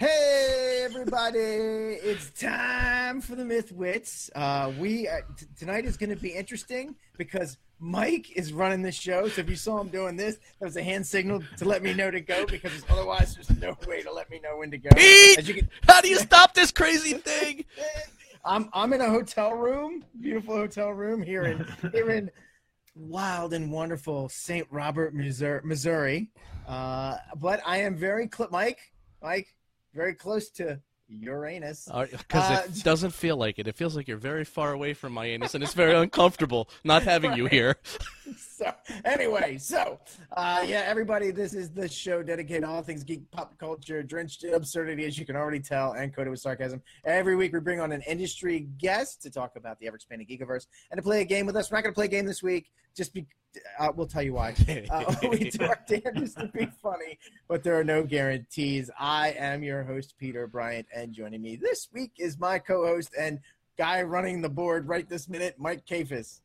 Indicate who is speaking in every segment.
Speaker 1: Hey everybody! It's time for the Myth Wits. Uh, we uh, t- tonight is going to be interesting because Mike is running the show. So if you saw him doing this, that was a hand signal to let me know to go because otherwise there's no way to let me know when to go.
Speaker 2: Pete!
Speaker 1: As you can-
Speaker 2: How do you stop this crazy thing?
Speaker 1: I'm I'm in a hotel room, beautiful hotel room here in here in wild and wonderful St. Robert, Missouri. Missouri. Uh, but I am very cl- Mike, Mike, very close to Uranus.
Speaker 2: Because
Speaker 1: Uh,
Speaker 2: it doesn't feel like it. It feels like you're very far away from my anus, and it's very uncomfortable not having you here.
Speaker 1: so anyway, so uh, yeah, everybody, this is the show dedicated to all things geek pop culture, drenched in absurdity, as you can already tell, and coated with sarcasm. Every week, we bring on an industry guest to talk about the ever-expanding geekiverse and to play a game with us. We're not going to play a game this week, just be. Uh, we'll tell you why. Uh, we do our damnedest to be funny, but there are no guarantees. I am your host, Peter Bryant, and joining me this week is my co-host and guy running the board right this minute, Mike Kafis.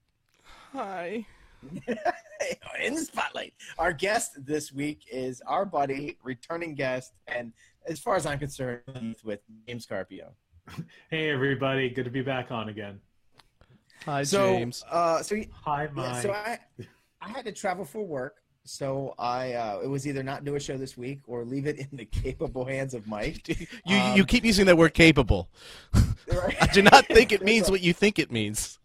Speaker 2: Hi.
Speaker 1: in the spotlight. Our guest this week is our buddy, returning guest, and as far as I'm concerned, with James Carpio.
Speaker 3: Hey everybody, good to be back on again.
Speaker 2: Hi,
Speaker 1: so,
Speaker 2: James.
Speaker 1: uh, so,
Speaker 3: Hi, Mike.
Speaker 1: so I, I had to travel for work. So I, uh, it was either not do a show this week or leave it in the capable hands of Mike.
Speaker 2: You
Speaker 1: um,
Speaker 2: you keep using that word capable. I do not think it means what you think it means.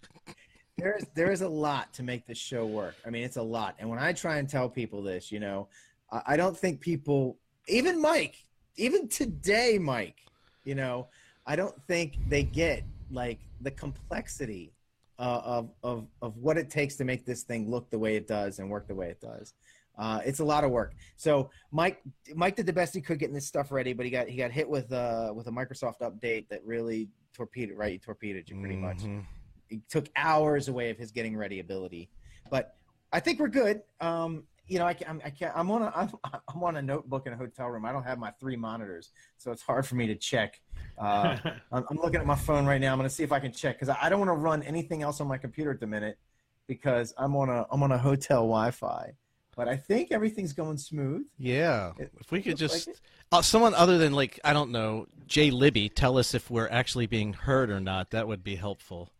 Speaker 1: There's there is a lot to make this show work. I mean, it's a lot. And when I try and tell people this, you know, I, I don't think people, even Mike, even today, Mike, you know, I don't think they get like the complexity uh, of of of what it takes to make this thing look the way it does and work the way it does. Uh, it's a lot of work. So Mike Mike did the best he could getting this stuff ready, but he got he got hit with uh with a Microsoft update that really torpedoed right he torpedoed you pretty much
Speaker 2: Mhm.
Speaker 1: It took hours away of his getting ready ability. But I think we're good. Um, you know, I can't, I can't, I'm on a, I'm, I'm on a notebook in a hotel room. I don't have my three monitors, so it's hard for me to check. Uh, I'm, I'm looking at my phone right now. I'm going to see if I can check because I, I don't want to run anything else on my computer at the minute because I'm on a, I'm on a hotel Wi-Fi. But I think everything's going smooth.
Speaker 2: Yeah.
Speaker 1: It
Speaker 2: If we could
Speaker 1: looks like
Speaker 2: just uh, someone other than like I don't know Jay Libby tell us if we're actually being heard or not. That would be helpful.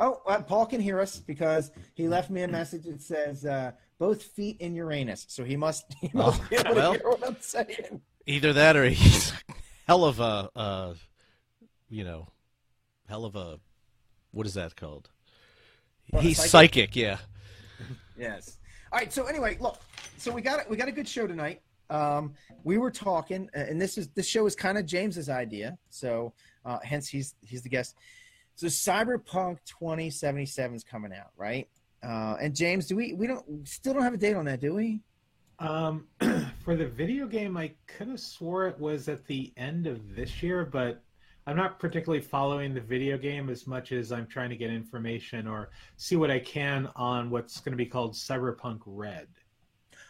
Speaker 1: Oh, uh, Paul can hear us because he left me a message that says uh, both feet in Uranus. So he must, he must
Speaker 2: Oh,
Speaker 1: be able to
Speaker 2: well.
Speaker 1: hear what I'm saying.
Speaker 2: Either that or he's hell of a uh, you know, hell of a what is that called? He's
Speaker 1: psychic?
Speaker 2: psychic, yeah.
Speaker 1: Yes. All right. So anyway, look. So we got we got a good show tonight. Um, we were talking, and this is this show is kind of James's idea. So uh, hence he's he's the guest. So Cyberpunk 2077 is coming out, right? Uh, and James, do we we don't still don't have a date on that, do we?
Speaker 3: um, for the video game, I could have swore it was at the end of this year, but I'm not particularly following the video game as much as I'm trying to get information or see what I can on what's going to be called Cyberpunk Red,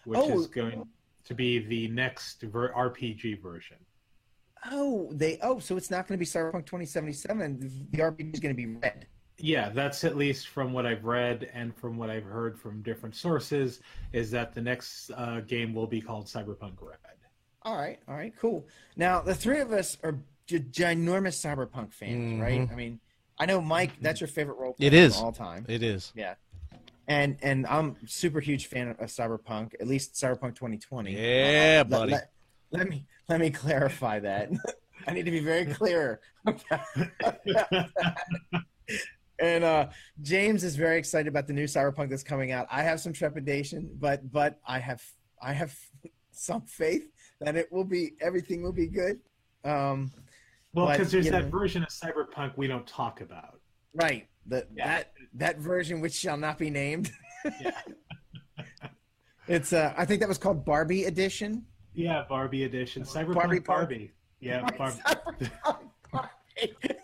Speaker 3: which
Speaker 1: Oh.
Speaker 3: is going to be the next ver- RPG version.
Speaker 1: Oh, they oh, so it's not going to be Cyberpunk 2077. The RPG is going to be red.
Speaker 3: Yeah, that's at least from what I've read and from what I've heard from different sources, is that the next uh, game will be called Cyberpunk Red.
Speaker 1: All right, all right, cool. Now the three of us are gi- ginormous Cyberpunk fans, right?
Speaker 2: Mhm.
Speaker 1: I mean, I know Mike, that's your favorite role.
Speaker 2: It
Speaker 1: player of all time.
Speaker 2: It is.
Speaker 1: Yeah, and and I'm super huge fan of Cyberpunk, at least Cyberpunk 2020.
Speaker 2: Yeah,
Speaker 1: Let-
Speaker 2: buddy.
Speaker 1: Let, let me let me clarify that. I need to be very clear. and uh, James is very excited about the new Cyberpunk that's coming out. I have some trepidation, but but I have I have some faith that it will be everything will be good. Um,
Speaker 3: Well, because there's that
Speaker 1: know-
Speaker 3: version of Cyberpunk we don't talk about.
Speaker 1: right. The,
Speaker 3: Yeah.
Speaker 1: That that version which shall not be named.
Speaker 3: Yeah.
Speaker 1: It's uh, I think that was called Barbie Edition.
Speaker 3: Yeah, Barbie edition. Cyberpunk
Speaker 1: Barbie
Speaker 3: Barbie.
Speaker 1: Park.
Speaker 3: Yeah, Bar-
Speaker 1: Cyberpunk Barbie.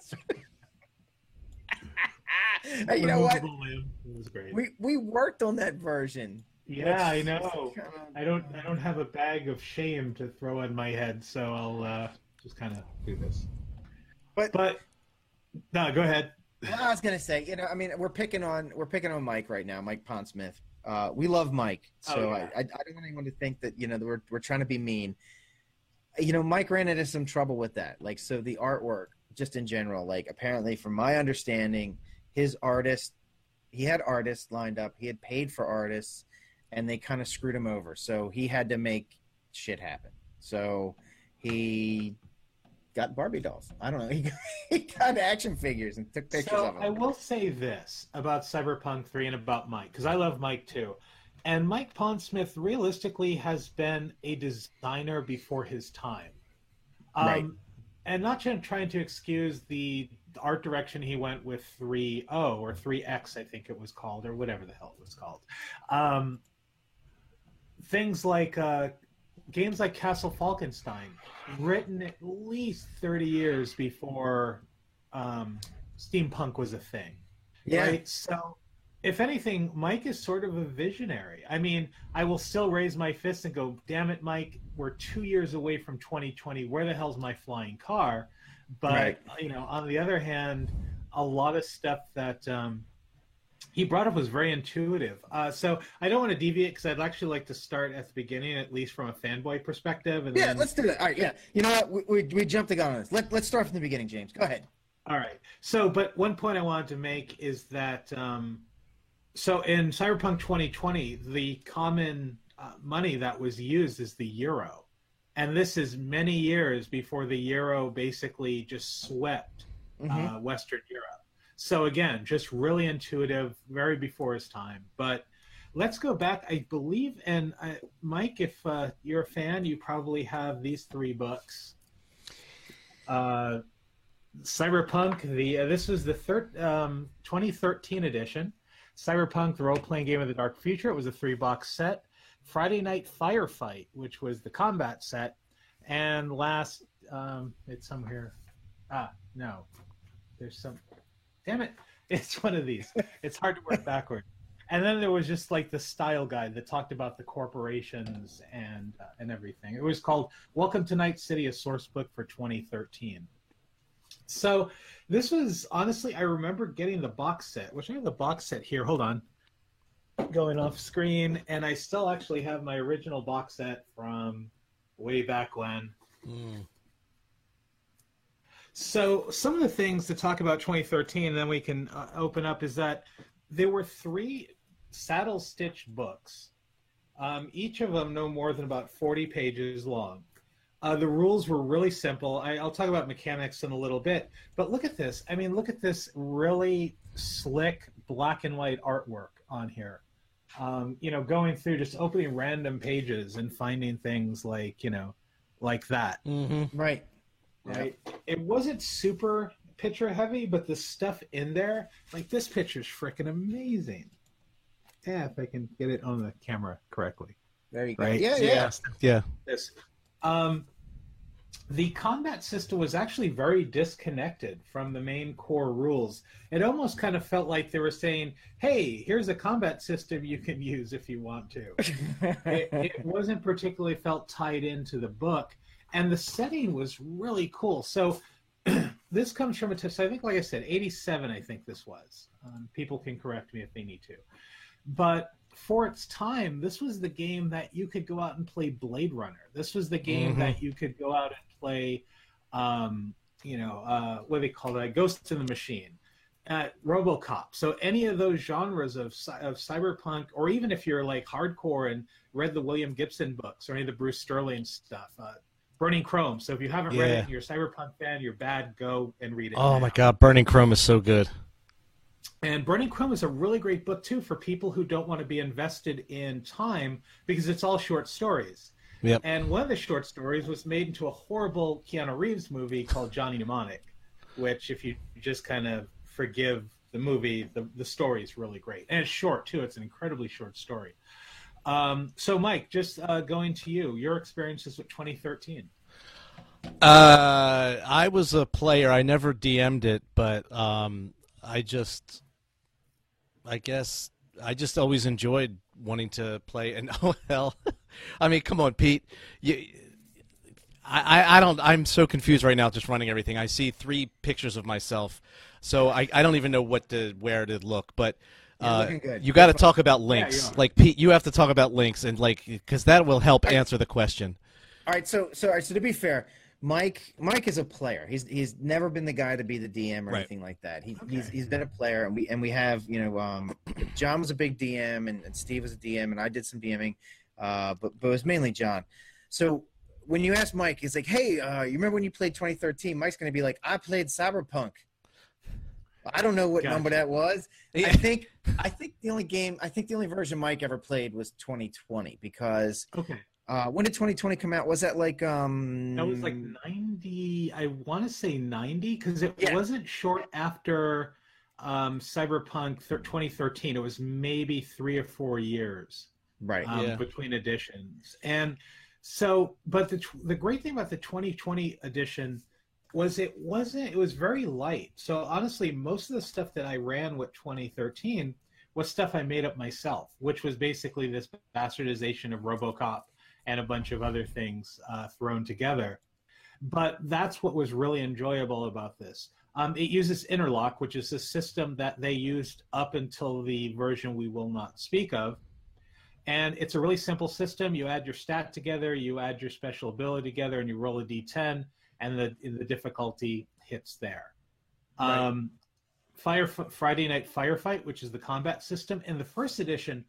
Speaker 1: Hey, you know what?
Speaker 3: limb. It was great.
Speaker 1: We we worked on that version.
Speaker 3: yeah, I know.
Speaker 1: kinda-
Speaker 3: I don't. I don't have a bag of shame to throw on my head, so I'll uh, just kind of do this.
Speaker 1: But-
Speaker 3: but no, go ahead.
Speaker 1: Well, I was gonna say, you know, I mean, we're picking on we're picking on Mike right now, Mike Pondsmith. Uh, we love Mike, so
Speaker 3: Oh, yeah.
Speaker 1: I, I I don't want anyone to think that you know that we're we're trying to be mean. You know, Mike ran into some trouble with that. Like, so the artwork, just in general, like apparently, from my understanding, his artist, he had artists lined up, he had paid for artists, and they kind of screwed him over. So he had to make shit happen. So he got Barbie dolls. I don't know. He got, he got action figures and took pictures
Speaker 3: so
Speaker 1: of them.
Speaker 3: I will say this about Cyberpunk 3 and about Mike, because I love Mike too. And Mike Pondsmith realistically has been a designer before his time. Um,
Speaker 1: Right.
Speaker 3: And not trying to excuse the art direction he went with 3.0 or 3X, I think it was called, or whatever the hell it was called. Um, things like uh, games like Castle Falkenstein, written at least 30 years before um, steampunk was a thing.
Speaker 1: yeah.
Speaker 3: Right. So, if anything, Mike is sort of a visionary. I mean, I will still raise my fist and go, "Damn it, Mike! We're two years away from 2020. Where the hell's my flying car?" But
Speaker 1: Right.
Speaker 3: you know, on the other hand, a lot of stuff that um, he brought up was very intuitive. Uh, so I don't want to deviate because I'd actually like to start at the beginning, at least from a fanboy perspective, and
Speaker 1: Yeah,
Speaker 3: then
Speaker 1: let's do that. All right, yeah. You know what? We, we, we jumped the gun on this. Let, let's start from the beginning, James. Go ahead.
Speaker 3: All right. So, but one point I wanted to make is that um, so in Cyberpunk 2020, the common uh, money that was used is the euro, and this is many years before the euro basically just swept
Speaker 1: Mhm.
Speaker 3: uh, Western Europe. So again, just really intuitive, very before his time. But let's go back. I believe, and uh, Mike, if uh, you're a fan, you probably have these three books. Uh, Cyberpunk. The uh, this was the third um, 2013 edition. Cyberpunk: The Role Playing Game of the Dark Future. It was a three box set. Friday Night Firefight, which was the combat set, and last um, it's somewhere. Ah, no, there's some. Damn it! It's one of these. It's hard to work backward. And then there was just like the style guide that talked about the corporations and uh, and everything. It was called "Welcome to Night City: A Source Book for 2013." So this was honestly, I remember getting the box set, which I have the box set here. Hold on, going off screen, and I still actually have my original box set from way back when.
Speaker 2: Mm.
Speaker 3: So some of the things to talk about 2013, and then we can uh, open up, is that there were three saddle stitch books. Um, each of them no more than about 40 pages long. Uh, the rules were really simple. I, I'll talk about mechanics in a little bit, but look at this. I mean, look at this really slick black and white artwork on here. Um, you know, going through just opening random pages and finding things like, you know, like that
Speaker 2: hmm
Speaker 1: Right.
Speaker 3: Right? It wasn't super picture heavy, but the stuff in there, like this picture's freaking amazing. Yeah, if I can get it on the camera correctly.
Speaker 1: There you go.
Speaker 3: Right?
Speaker 1: Yeah, yeah.
Speaker 2: Yeah.
Speaker 3: This. Um, the combat system was actually very disconnected from the main core rules. It almost kind of felt like they were saying, "Hey, here's a combat system you can use if you want to." it, it wasn't particularly felt tied into the book, and the setting was really cool. So this comes from a test. I think, like I said, '87. I think this was. Um, people can correct me if they need to, but for its time, this was the game that you could go out and play Blade Runner. This was the game
Speaker 2: Mhm.
Speaker 3: that you could go out and play. Um, you know, uh, what they call that? Ghost in the Machine uh, RoboCop. So any of those genres of of cyberpunk, or even if you're like hardcore and read the William Gibson books or any of the Bruce Sterling stuff, uh, Burning Chrome. So if you haven't read it, you're a cyberpunk fan, you're bad. Go and read it.
Speaker 2: Oh
Speaker 3: now.
Speaker 2: my God, Burning Chrome is so good.
Speaker 3: And Burning Chrome is a really great book too for people who don't want to be invested in time because it's all short stories.
Speaker 2: Yep.
Speaker 3: And one of the short stories was made into a horrible Keanu Reeves movie called Johnny Mnemonic, which, if you just kind of forgive the movie, the, the story is really great. And it's short too, it's an incredibly short story. Um, so, Mike, just uh, going to you, your experiences with 2013.
Speaker 2: Uh, I was a player. I never DM'd it, but um, I just, I guess, I just always enjoyed wanting to play. And oh hell, I mean, come on, Pete. You, I, I don't. I'm so confused right now, just running everything. I see three pictures of myself, so I, I don't even know what to where to look. But uh, you got to talk about links.
Speaker 3: you
Speaker 2: like Pete, you have to talk about links and like because that will help answer the question.
Speaker 1: All right, so so all right, so to be fair, Mike Mike is a player. He's he's never been the guy to be the DM or
Speaker 2: Right.
Speaker 1: anything like that. He, He's he's been a player, and we and we have you know um, John was a big DM, and, and Steve was a DM, and I did some DMing, uh, but but it was mainly John. So when you ask Mike, he's like, "Hey, uh, you remember when you played 2013?" Mike's going to be like, "I played Cyberpunk." I don't know what
Speaker 3: Gotcha.
Speaker 1: number that was. I think I think the only game I think the only version Mike ever played was 2020 because
Speaker 3: Okay.
Speaker 1: uh, when did 2020 come out? Was that like um?
Speaker 3: That was like 90, I want to say 90, because it
Speaker 1: Yeah.
Speaker 3: wasn't short after um, Cyberpunk 2013. It was maybe three or four years
Speaker 1: right.
Speaker 3: um,
Speaker 2: Yeah.
Speaker 3: between editions. And so, but the, the great thing about the 2020 edition was it wasn't, it was very light. So honestly, most of the stuff that I ran with 2013 was stuff I made up myself, which was basically this bastardization of Robocop and a bunch of other things uh, thrown together. But that's what was really enjoyable about this. Um, it uses Interlock, which is a system that they used up until the version we will not speak of. And it's a really simple system. You add your stat together, you add your special ability together, and you roll a d10, and the the difficulty hits there.
Speaker 1: Right.
Speaker 3: Um, Fire Friday Night Firefight, which is the combat system, in the first edition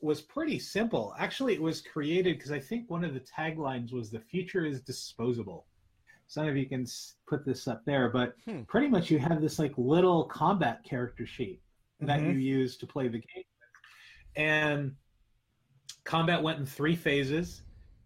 Speaker 3: was pretty simple. Actually, it was created because I think one of the taglines was "The future is disposable." Some of you can put this up there, but
Speaker 2: Hmm.
Speaker 3: pretty much you have this like little combat character sheet that
Speaker 1: Mhm.
Speaker 3: you use to play the game. And combat went in three phases,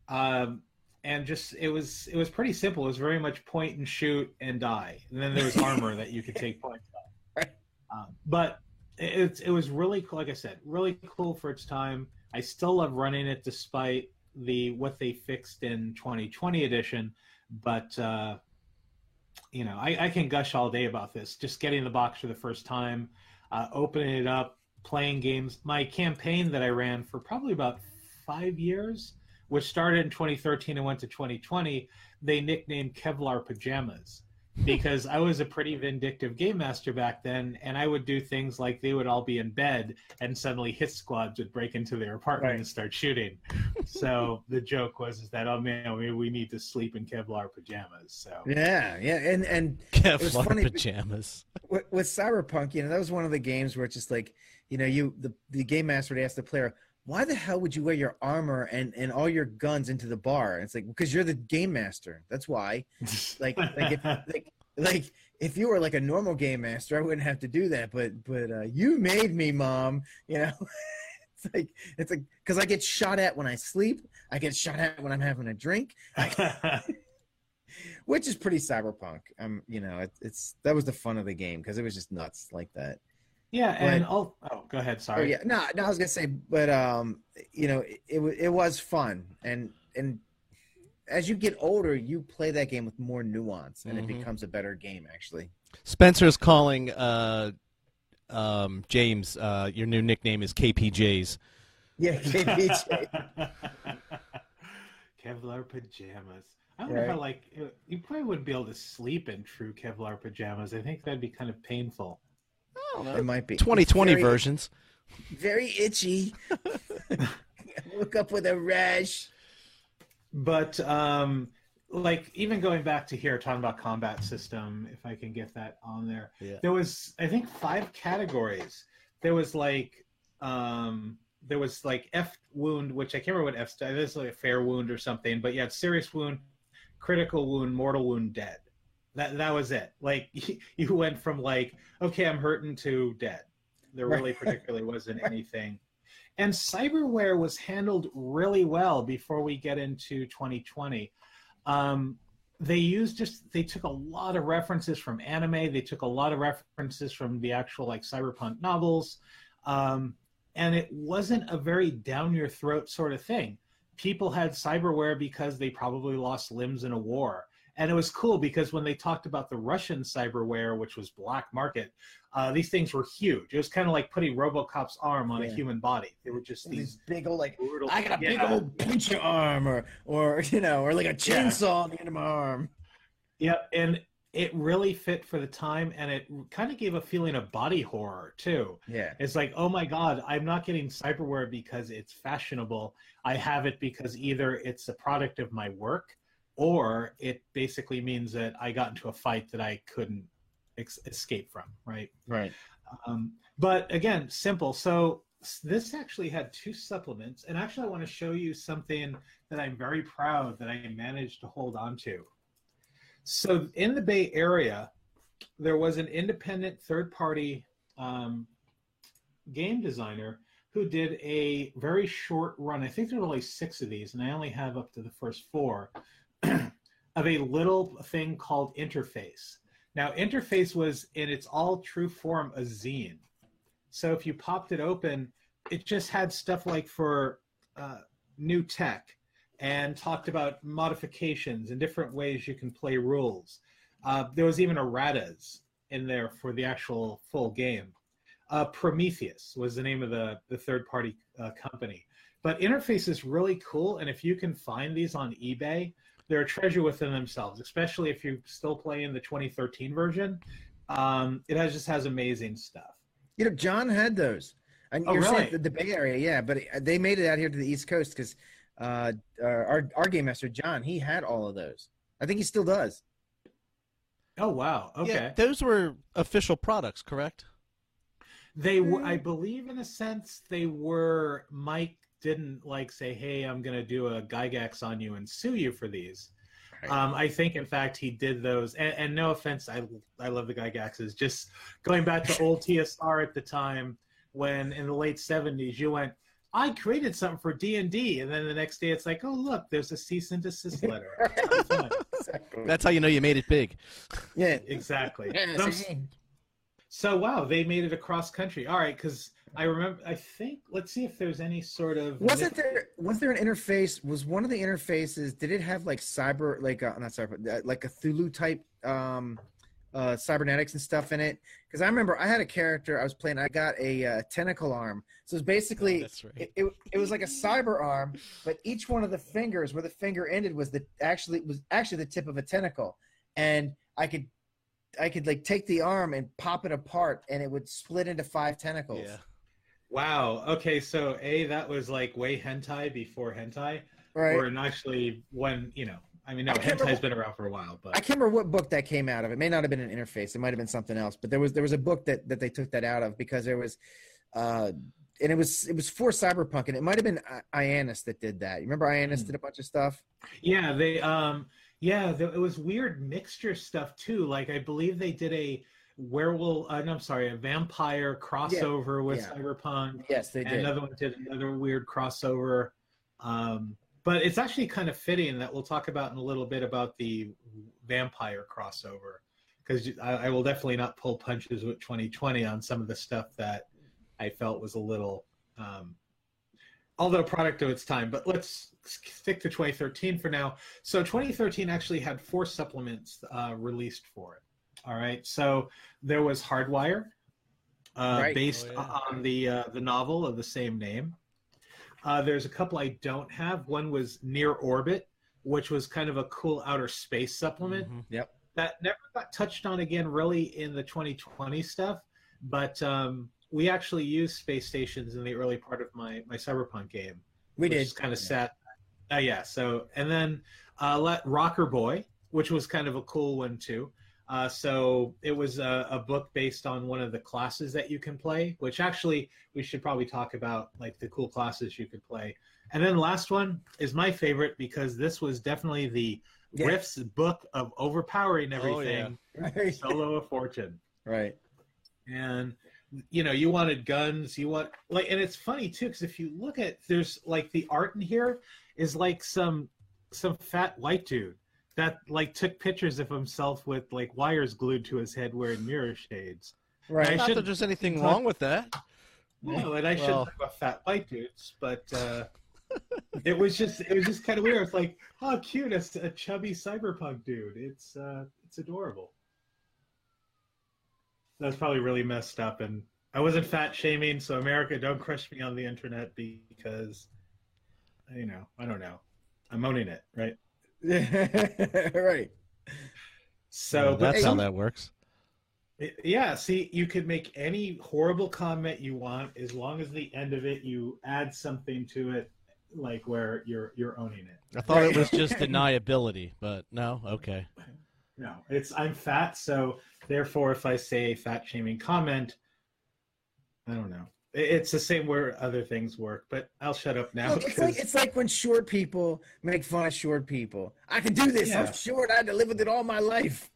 Speaker 3: um, and just it was it was pretty simple. It was very much point and shoot and die, and then there was armor that you could take points on.
Speaker 1: Right.
Speaker 3: Um, but it, it was really cool. Like I said, really cool for its time. I still love running it despite the what they fixed in 2020 edition. But uh, you know, I, I can gush all day about this. Just getting the box for the first time, uh, opening it up, playing games. My campaign that I ran for probably about five years, which started in 2013 and went to 2020, they nicknamed Kevlar Pajamas because I was a pretty vindictive game master back then, and I would do things like they would all be in bed, and suddenly hit squads would break into their apartment
Speaker 1: Right.
Speaker 3: and start shooting. so the joke was is that oh man, maybe we need to sleep in Kevlar pajamas. So
Speaker 1: Yeah, yeah, and and was
Speaker 2: Kevlar
Speaker 1: funny-
Speaker 2: pajamas.
Speaker 1: with, with Cyberpunk, you know, that was one of the games where it's just like, you know, you the the game master would ask the player, why the hell would you wear your armor and and all your guns into the bar? And it's like because you're the game master. That's why. Like like if like like if you were like a normal game master, I wouldn't have to do that. But but uh, you made me, mom. You know. It's like it's like because I get shot at when I sleep. I get shot at when I'm having a drink. which is pretty cyberpunk. Um, you know, it, it's that was the fun of the game because it was just nuts like that.
Speaker 3: Yeah, and
Speaker 1: But-
Speaker 3: oh, oh, go ahead.
Speaker 1: Oh
Speaker 3: Sorry.
Speaker 1: yeah, no, no, I was gonna say, but um, you know, it it, it was fun, and and as you get older, you play that game with more nuance, and
Speaker 2: Mhm.
Speaker 1: it becomes a better game actually.
Speaker 2: Spencer's calling uh, um, James. Uh, your new nickname is KPJs.
Speaker 1: Yeah, KPJ.
Speaker 3: Kevlar pajamas. I wonder how
Speaker 1: Right.
Speaker 3: like you probably wouldn't be able to sleep in true Kevlar pajamas. I think that'd be kind of painful.
Speaker 1: It might be
Speaker 2: 2020
Speaker 1: very-
Speaker 2: versions.
Speaker 1: Very itchy. Look up with a rash.
Speaker 3: But um like even going back to here talking about combat system, if I can get that on there.
Speaker 2: Yeah.
Speaker 3: There was I think five categories. There was like um there was like F wound, which I can't remember what F stands. This is like a fair wound or something, but you had serious wound, critical wound, mortal wound, dead. That that was it. Like you went from like okay, I'm hurting to dead. There really particularly wasn't anything. And cyberware was handled really well before we get into 2020. Um, they used just they took a lot of references from anime. They took a lot of references from the actual like cyberpunk novels, um, and it wasn't a very down your throat sort of thing. People had cyberware because they probably lost limbs in a war, And it was cool because when they talked about the Russian cyberware, which was black market, uh, these things were huge. It was kind of like putting RoboCop's arm on yeah. a human body. They were just these,
Speaker 1: these big old like brutal, I got a big old pincher arm, or or you know, or like a chainsaw yeah. on the end of my arm.
Speaker 3: Yeah, and it really fit for the time and it kind of gave a feeling of body horror too.
Speaker 1: Yeah.
Speaker 3: It's like, oh my God, I'm not getting cyberware because it's fashionable. I have it because either it's a product of my work or it basically means that I got into a fight that I couldn't ex- escape from, right?
Speaker 1: Right.
Speaker 3: Um, but again, simple. So this actually had two supplements, and actually, I want to show you something that I'm very proud that I managed to hold on to. So in the Bay Area, there was an independent third party um, game designer who did a very short run. I think there were only six of these, and I only have up to the first four of a little thing called Interface. Now, Interface was in its all true form a zine. So if you popped it open, it just had stuff like for uh, new tech and talked about modifications and different ways you can play rules. Uh, there was even a erratas in there for the actual full game. Uh, Prometheus was the name of the, the third party uh, company. But interface is really cool, and if you can find these on eBay, they're a treasure within themselves, especially if you're still playing the 2013 version. Um, it has just has amazing stuff.
Speaker 1: You know, John had those. And oh, you're really? saying the, the Bay Area, yeah, but they made it out here to the East Coast because uh, our our game master John, he had all of those. I think he still does.
Speaker 3: Oh wow! Okay, yeah,
Speaker 2: those were official products, correct?
Speaker 3: They were, I believe, in a sense, they were. Mike didn't like say, "Hey, I'm going to do a Gygax on you and sue you for these." Right. Um, I think, in fact, he did those. And, and, no offense, I I love the Gygaxes. Just going back to old TSR at the time, when in the late '70s, you went, I created something for D and D, and then the next day it's like, oh look, there's a cease and desist letter.
Speaker 2: exactly. That's how you know you made it big.
Speaker 3: Yeah, exactly. Yeah, so wow, they made it across country. All right, because I remember. I think. Let's see if there's any sort of.
Speaker 1: Wasn't there? Was there an interface? Was one of the interfaces? Did it have like cyber, like a, not cyber, uh, like a Cthulhu type um, uh, cybernetics and stuff in it. Because I remember I had a character I was playing. I got a uh, tentacle arm. So it's basically oh, right. it, it, it, was like a cyber arm, but each one of the fingers where the finger ended was the actually was actually the tip of a tentacle, and I could I could like take the arm and pop it apart, and it would split into five tentacles. Yeah.
Speaker 3: Wow. Okay. So a that was like way hentai before hentai, right? Or actually when you know I mean, no, I hentai's been around for a while, but
Speaker 1: I can't remember what book that came out of. It may not have been an interface. It might have been something else. But there was there was a book that that they took that out of because there was, uh, and it was it was for cyberpunk, and it might have been Iannis that did that. You remember Iannis mm. did a bunch of stuff?
Speaker 3: Yeah, they um yeah, the, it was weird mixture stuff too. Like I believe they did a werewolf. Uh, no, I'm sorry, a vampire crossover yeah, with yeah. cyberpunk.
Speaker 1: Yes, they did.
Speaker 3: Another one did another weird crossover. Um, but it's actually kind of fitting that we'll talk about in a little bit about the vampire crossover because I, I, will definitely not pull punches with 2020 on some of the stuff that I felt was a little, um, although product of its time. But let's stick to 2013 for now. So 2013 actually had four supplements uh, released for it. All right, so there was Hardwire, uh, right. based oh, yeah. on the uh, the novel of the same name. Uh, there's a couple I don't have. One was Near Orbit, which was kind of a cool outer space supplement. Mm-hmm.
Speaker 1: Yep.
Speaker 3: That never got touched on again, really, in the 2020 stuff. But um, we actually used space stations in the early part of my my cyberpunk game.
Speaker 1: We did.
Speaker 3: Kind of yeah. set. Uh, yeah. So and then uh, let Rocker Boy, which was kind of a cool one too. Uh, so it was a, a, book based on one of the classes that you can play, which actually we should probably talk about, like the cool classes you could play. And then the last one is my favorite because this was definitely the yeah. Rift's book of overpowering everything. Oh, yeah. Solo of Fortune.
Speaker 1: Right.
Speaker 3: And you know, you wanted guns, you want like, and it's funny too because if you look at there's like the art in here is like some some fat white dude that like took pictures of himself with like wires glued to his head wearing mirror shades.
Speaker 2: Right. Not that there's anything talk... wrong with that.
Speaker 3: No, and I well... shouldn't talk about fat white dudes, but uh, it was just it was just kind of weird. It's like, oh, cute, a, a chubby cyberpunk dude. It's uh, it's adorable. That's probably really messed up, and I wasn't fat shaming. So America, don't crush me on the internet because, you know, I don't know, I'm owning it, right?
Speaker 1: right.
Speaker 2: So yeah, that's how that works.
Speaker 3: Yeah, see, you could make any horrible comment you want as long as the end of it you add something to it, like where you're you're owning it.
Speaker 2: I thought it was just deniability, but no, okay.
Speaker 3: No, it's I'm fat, so therefore, if I say a fat shaming comment, I don't know. It's the same where other things work, but I'll shut up now.
Speaker 1: Look, it's like it's like when short people make fun of short people. I can do this. Yeah. I'm short. I had to live with it all my life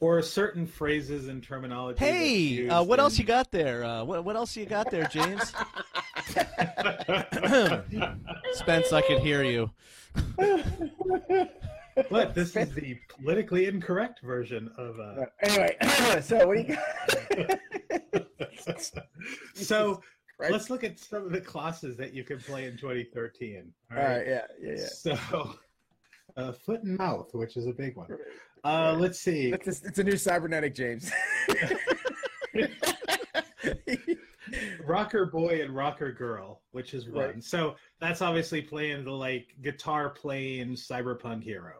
Speaker 3: or certain phrases and terminology.
Speaker 2: Hey, uh, what else you got there? Uh, what what else you got there, James? Spence, I could hear you.
Speaker 3: but this is the politically incorrect version of. Uh...
Speaker 1: Anyway, so what do you got?
Speaker 3: so right. let's look at some of the classes that you can play in 2013.
Speaker 1: All right, all right yeah, yeah, yeah.
Speaker 3: So, uh, foot and mouth, which is a big one. Uh, let's see.
Speaker 1: It's a, it's a new cybernetic James.
Speaker 3: rocker boy and rocker girl, which is one. Right. So that's obviously playing the like guitar playing cyberpunk hero.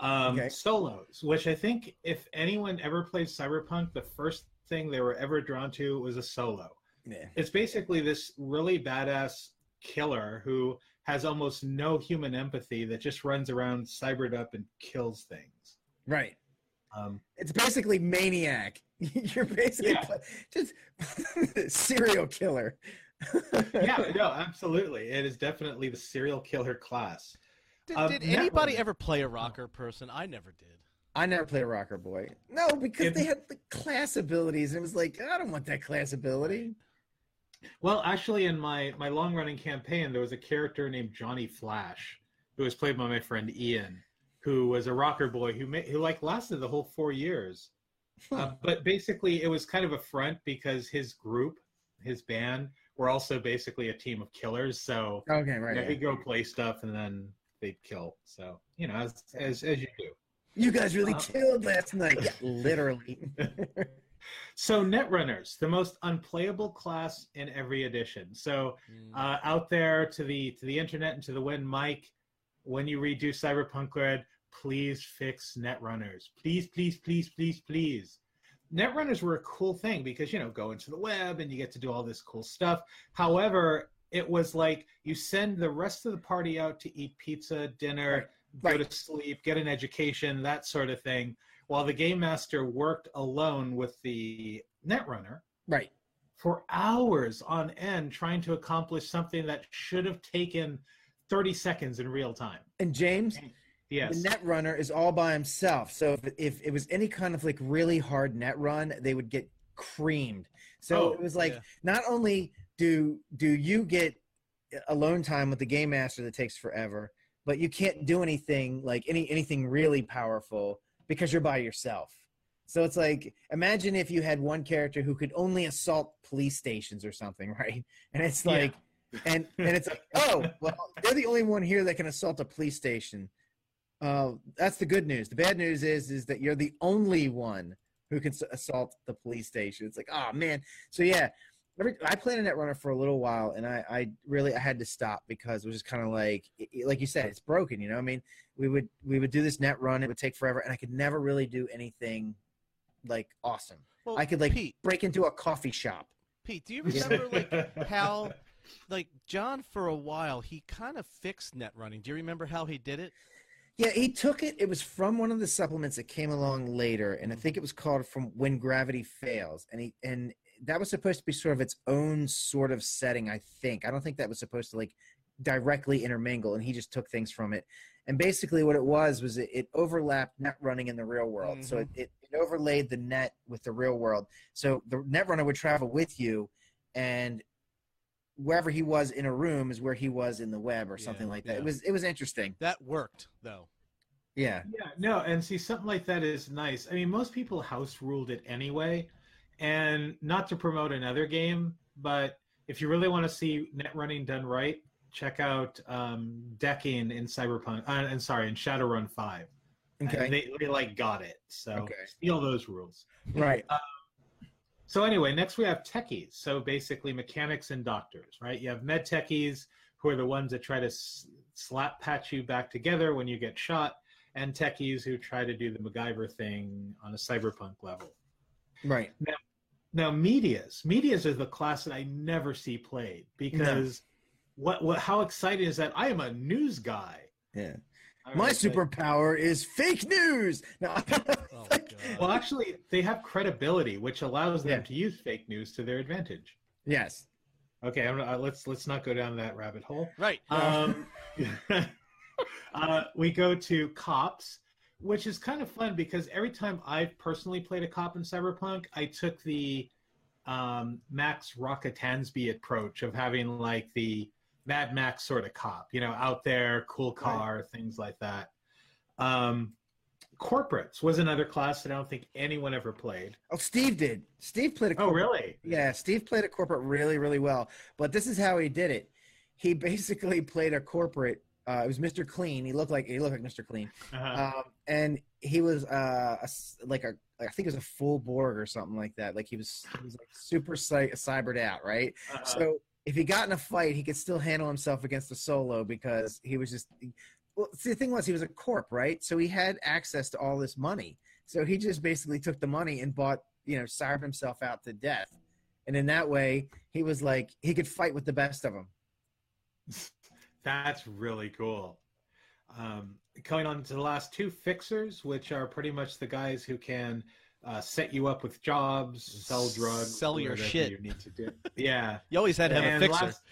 Speaker 3: Um, okay. Solos, which I think if anyone ever played cyberpunk, the first thing they were ever drawn to was a solo. Yeah. It's basically this really badass killer who has almost no human empathy that just runs around cybered up and kills things.
Speaker 1: Right. Um, it's basically maniac. You're basically yeah. just serial killer.
Speaker 3: yeah, no, absolutely. It is definitely the serial killer class.
Speaker 2: Did, um, did anybody ever play a rocker person? I never did.
Speaker 1: I never played a rocker boy. No, because they had the class abilities. And it was like, I don't want that class ability.
Speaker 3: Well, actually, in my my long running campaign, there was a character named Johnny Flash, who was played by my friend Ian, who was a rocker boy who made, who like lasted the whole four years. Uh, but basically, it was kind of a front because his group, his band, were also basically a team of killers. So
Speaker 1: okay, right,
Speaker 3: you know, he'd go play stuff and then they'd kill. So you know, as as, as you do.
Speaker 1: You guys really uh, killed last night. Yeah, literally.
Speaker 3: so netrunners the most unplayable class in every edition so hmm. uh, out there to the to the internet and to the wind mike when you redo Cyberpunk Red, please fix netrunners. Please, please, please, please, please. Netrunners were a cool thing because, you know, go into the web and you get to do all this cool stuff. However, it was like you send the rest of the party out to eat pizza, dinner, right. Go right. to sleep, get an education, that sort of thing, while the game master worked alone with the netrunner.
Speaker 1: Right.
Speaker 3: For hours on end trying to accomplish something that should have taken 30 seconds in real time.
Speaker 1: And James,
Speaker 3: yes.
Speaker 1: the net runner is all by himself. So if, if it was any kind of like really hard net run, they would get creamed. So oh, it was like yeah. not only do do you get alone time with the game master that takes forever, but you can't do anything like any anything really powerful because you're by yourself. So it's like imagine if you had one character who could only assault police stations or something, right? And it's like yeah and and it's like, oh, well, they're the only one here that can assault a police station. Uh, that's the good news. The bad news is is that you're the only one who can assault the police station. It's like, oh man. So yeah, I played a netrunner for a little while, and I, I really I had to stop because it was just kind of like, like you said, it's broken. You know, I mean, we would we would do this net run, it would take forever, and I could never really do anything like awesome. Well, I could like Pete, break into a coffee shop.
Speaker 2: Pete, do you remember like how like John for a while he kind of fixed net running. Do you remember how he did it?
Speaker 1: Yeah, he took it. It was from one of the supplements that came along later, and I think it was called "From When Gravity Fails," and he and that was supposed to be sort of its own sort of setting. I think I don't think that was supposed to like directly intermingle, and he just took things from it. And basically, what it was was it, it overlapped net running in the real world, mm-hmm. so it, it, it overlaid the net with the real world. So the net runner would travel with you, and wherever he was in a room is where he was in the web or something yeah, like that. Yeah. It was it was interesting.
Speaker 2: That worked though.
Speaker 1: Yeah.
Speaker 3: Yeah, no, and see something like that is nice. I mean, most people house ruled it anyway, and not to promote another game, but if you really want to see net running done right, check out um, decking in Cyberpunk. Uh, and sorry, in Shadowrun Five. Okay. They, they like got it. So okay. steal those rules.
Speaker 1: Right. Uh,
Speaker 3: so anyway, next we have techies. So basically mechanics and doctors, right? You have med techies who are the ones that try to s- slap patch you back together when you get shot, and techies who try to do the MacGyver thing on a cyberpunk level.
Speaker 1: Right.
Speaker 3: Now, now medias. Medias is the class that I never see played because no. what what how exciting is that I am a news guy.
Speaker 1: Yeah. My superpower is fake news. No.
Speaker 3: oh well, actually, they have credibility, which allows them yeah. to use fake news to their advantage.
Speaker 1: Yes.
Speaker 3: Okay, uh, let's let's not go down that rabbit hole.
Speaker 2: Right.
Speaker 3: Um, uh, we go to cops, which is kind of fun because every time I've personally played a cop in Cyberpunk, I took the um, Max Rockatansky approach of having like the Mad Max sort of cop, you know, out there, cool car, right. things like that. Um, corporates was another class that I don't think anyone ever played.
Speaker 1: Oh, Steve did. Steve played a.
Speaker 3: Corporate. Oh, really?
Speaker 1: Yeah, Steve played a corporate really, really well. But this is how he did it. He basically played a corporate. Uh, it was Mr. Clean. He looked like he looked like Mr. Clean, uh-huh. um, and he was uh, a, like a I think it was a full Borg or something like that. Like he was he was like super cy- cybered out, right? Uh-huh. So if he got in a fight, he could still handle himself against a solo because he was just well, see, the thing was, he was a corp, right? So he had access to all this money. So he just basically took the money and bought, you know, starved himself out to death. And in that way, he was like, he could fight with the best of them.
Speaker 3: That's really cool. Um, going on to the last two fixers, which are pretty much the guys who can uh, set you up with jobs, sell drugs,
Speaker 2: sell your shit.
Speaker 3: You need to do. Yeah,
Speaker 2: you always had to have and a fixer. Last,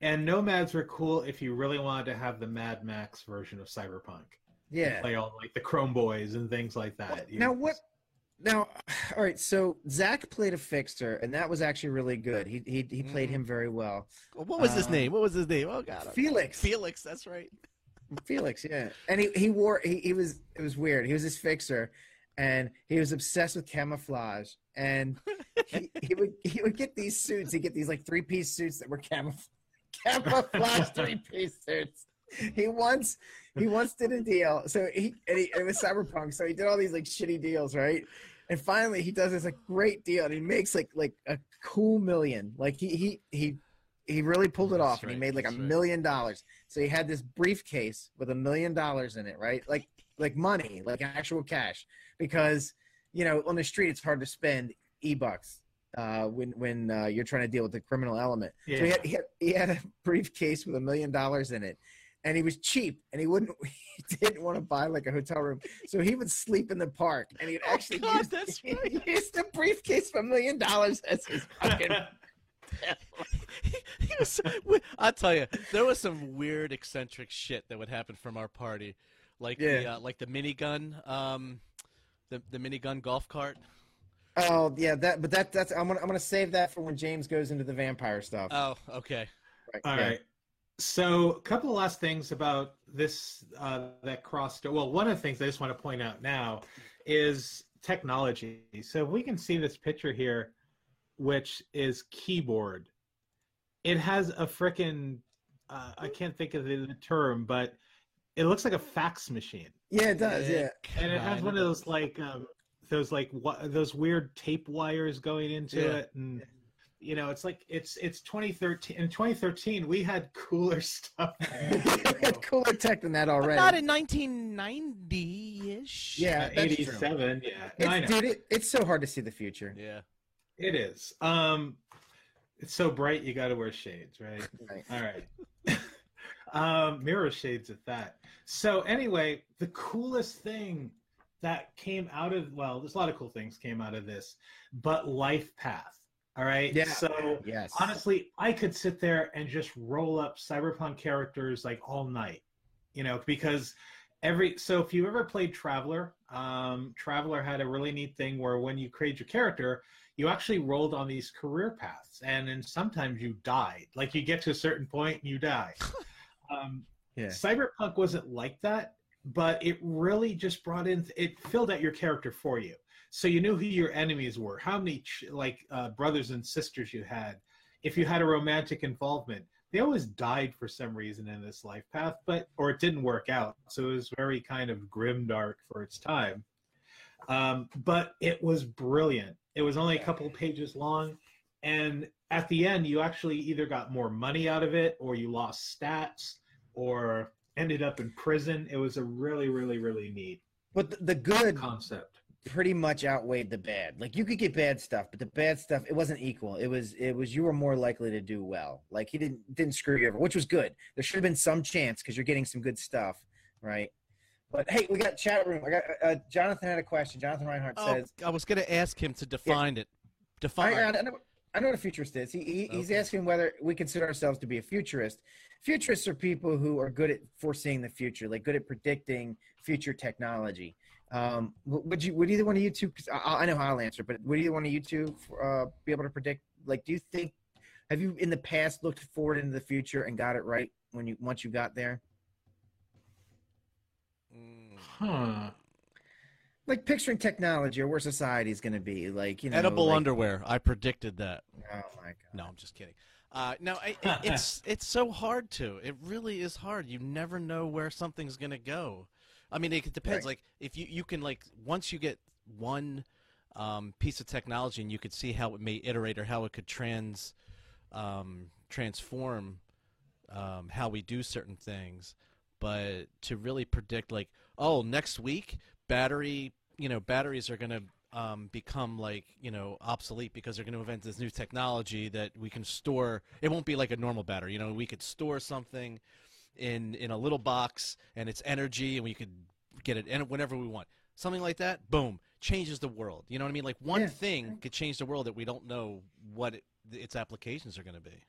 Speaker 3: and nomads were cool if you really wanted to have the Mad Max version of Cyberpunk.
Speaker 1: Yeah,
Speaker 3: play all like the Chrome Boys and things like that.
Speaker 1: Well, now what? Now, all right. So Zach played a fixer, and that was actually really good. He he he played mm. him very well.
Speaker 2: What was his um, name? What was his name? Oh God,
Speaker 1: Felix.
Speaker 2: Felix. That's right.
Speaker 1: Felix, yeah, and he, he wore he, he was it was weird. He was his fixer, and he was obsessed with camouflage. And he, he would he would get these suits. He'd get these like three piece suits that were camouflage camouflage three piece suits. He once he once did a deal. So he, and he it was cyberpunk. So he did all these like shitty deals, right? And finally he does this like great deal and he makes like like a cool million. Like he he he he really pulled it off right, and he made like a million dollars. So he had this briefcase with a million dollars in it, right? Like like money, like actual cash. Because, you know, on the street it's hard to spend e bucks uh, when when uh, you're trying to deal with the criminal element. Yeah. So he had, he had, he had a briefcase with a million dollars in it, and he was cheap, and he wouldn't he didn't want to buy like a hotel room, so he would sleep in the park, and he'd oh, actually
Speaker 2: oh God, use, that's right.
Speaker 1: he used a briefcase for a million dollars as his fucking.
Speaker 2: he was, I'll tell you, there was some weird eccentric shit that would happen from our party, like yeah. the uh, like the minigun, um, the the minigun golf cart.
Speaker 1: Oh yeah, that but that that's I'm gonna I'm gonna save that for when James goes into the vampire stuff.
Speaker 2: Oh, okay.
Speaker 3: Right. All yeah. right. So, a couple of last things about this uh, that crossed. Well, one of the things I just want to point out now is technology. So, if we can see this picture here, which is keyboard. It has a freaking uh, I can't think of the term, but it looks like a fax machine.
Speaker 1: Yeah, it does. Yeah,
Speaker 3: and it has one of those like um, those like those weird tape wires going into yeah. it and you know it's like it's it's 2013 in 2013 we had cooler stuff
Speaker 1: cooler tech than that already.
Speaker 2: But not in 1990ish
Speaker 3: yeah 87 yeah
Speaker 1: no, dude it, it's so hard to see the future.
Speaker 2: Yeah.
Speaker 3: It is. Um it's so bright you got to wear shades right, right. all right. Um mirror shades at that. So anyway the coolest thing that came out of well, there's a lot of cool things came out of this, but life path. All right.
Speaker 1: Yeah.
Speaker 3: So
Speaker 1: yes.
Speaker 3: honestly, I could sit there and just roll up cyberpunk characters like all night, you know, because every so if you ever played Traveller, um, Traveller had a really neat thing where when you create your character, you actually rolled on these career paths, and then sometimes you died. Like you get to a certain point and you die. um, yeah. Cyberpunk wasn't like that but it really just brought in it filled out your character for you so you knew who your enemies were how many like uh, brothers and sisters you had if you had a romantic involvement they always died for some reason in this life path, but or it didn't work out. So it was very kind of grim dark for its time. Um, but it was brilliant. It was only a couple pages long, and at the end, you actually either got more money out of it, or you lost stats, or ended up in prison. It was a really, really, really neat.
Speaker 1: But the, the good
Speaker 3: concept
Speaker 1: pretty much outweighed the bad. Like you could get bad stuff, but the bad stuff it wasn't equal. It was it was you were more likely to do well. Like he didn't didn't screw you over, which was good. There should have been some chance because you're getting some good stuff, right? But hey, we got chat room. I got uh, Jonathan had a question. Jonathan Reinhardt oh, says,
Speaker 2: "I was going to ask him to define yeah. it. Define.
Speaker 1: I, I, know, I know what a futurist is. He, he okay. he's asking whether we consider ourselves to be a futurist. Futurists are people who are good at foreseeing the future, like good at predicting future technology. Um, would you? Would either one of you two? Cause I, I know how I'll answer, but would either one of you two uh, be able to predict? Like, do you think? Have you in the past looked forward into the future and got it right when you once you got there?
Speaker 3: Huh.
Speaker 1: Like picturing technology or where society is going to be, like you know,
Speaker 2: edible
Speaker 1: like,
Speaker 2: underwear. I predicted that.
Speaker 1: Oh my god!
Speaker 2: No, I'm just kidding. Uh, no, I, it's it's so hard to. It really is hard. You never know where something's going to go. I mean, it depends. Right. Like if you you can like once you get one um, piece of technology and you could see how it may iterate or how it could trans um, transform um, how we do certain things. But to really predict, like, oh, next week battery, you know, batteries are going to um, become like you know obsolete because they're going to invent this new technology that we can store. It won't be like a normal battery. You know, we could store something in in a little box and it's energy and we could get it in whenever we want. Something like that, boom, changes the world. You know what I mean? Like one yeah. thing could change the world that we don't know what it, its applications are going to be.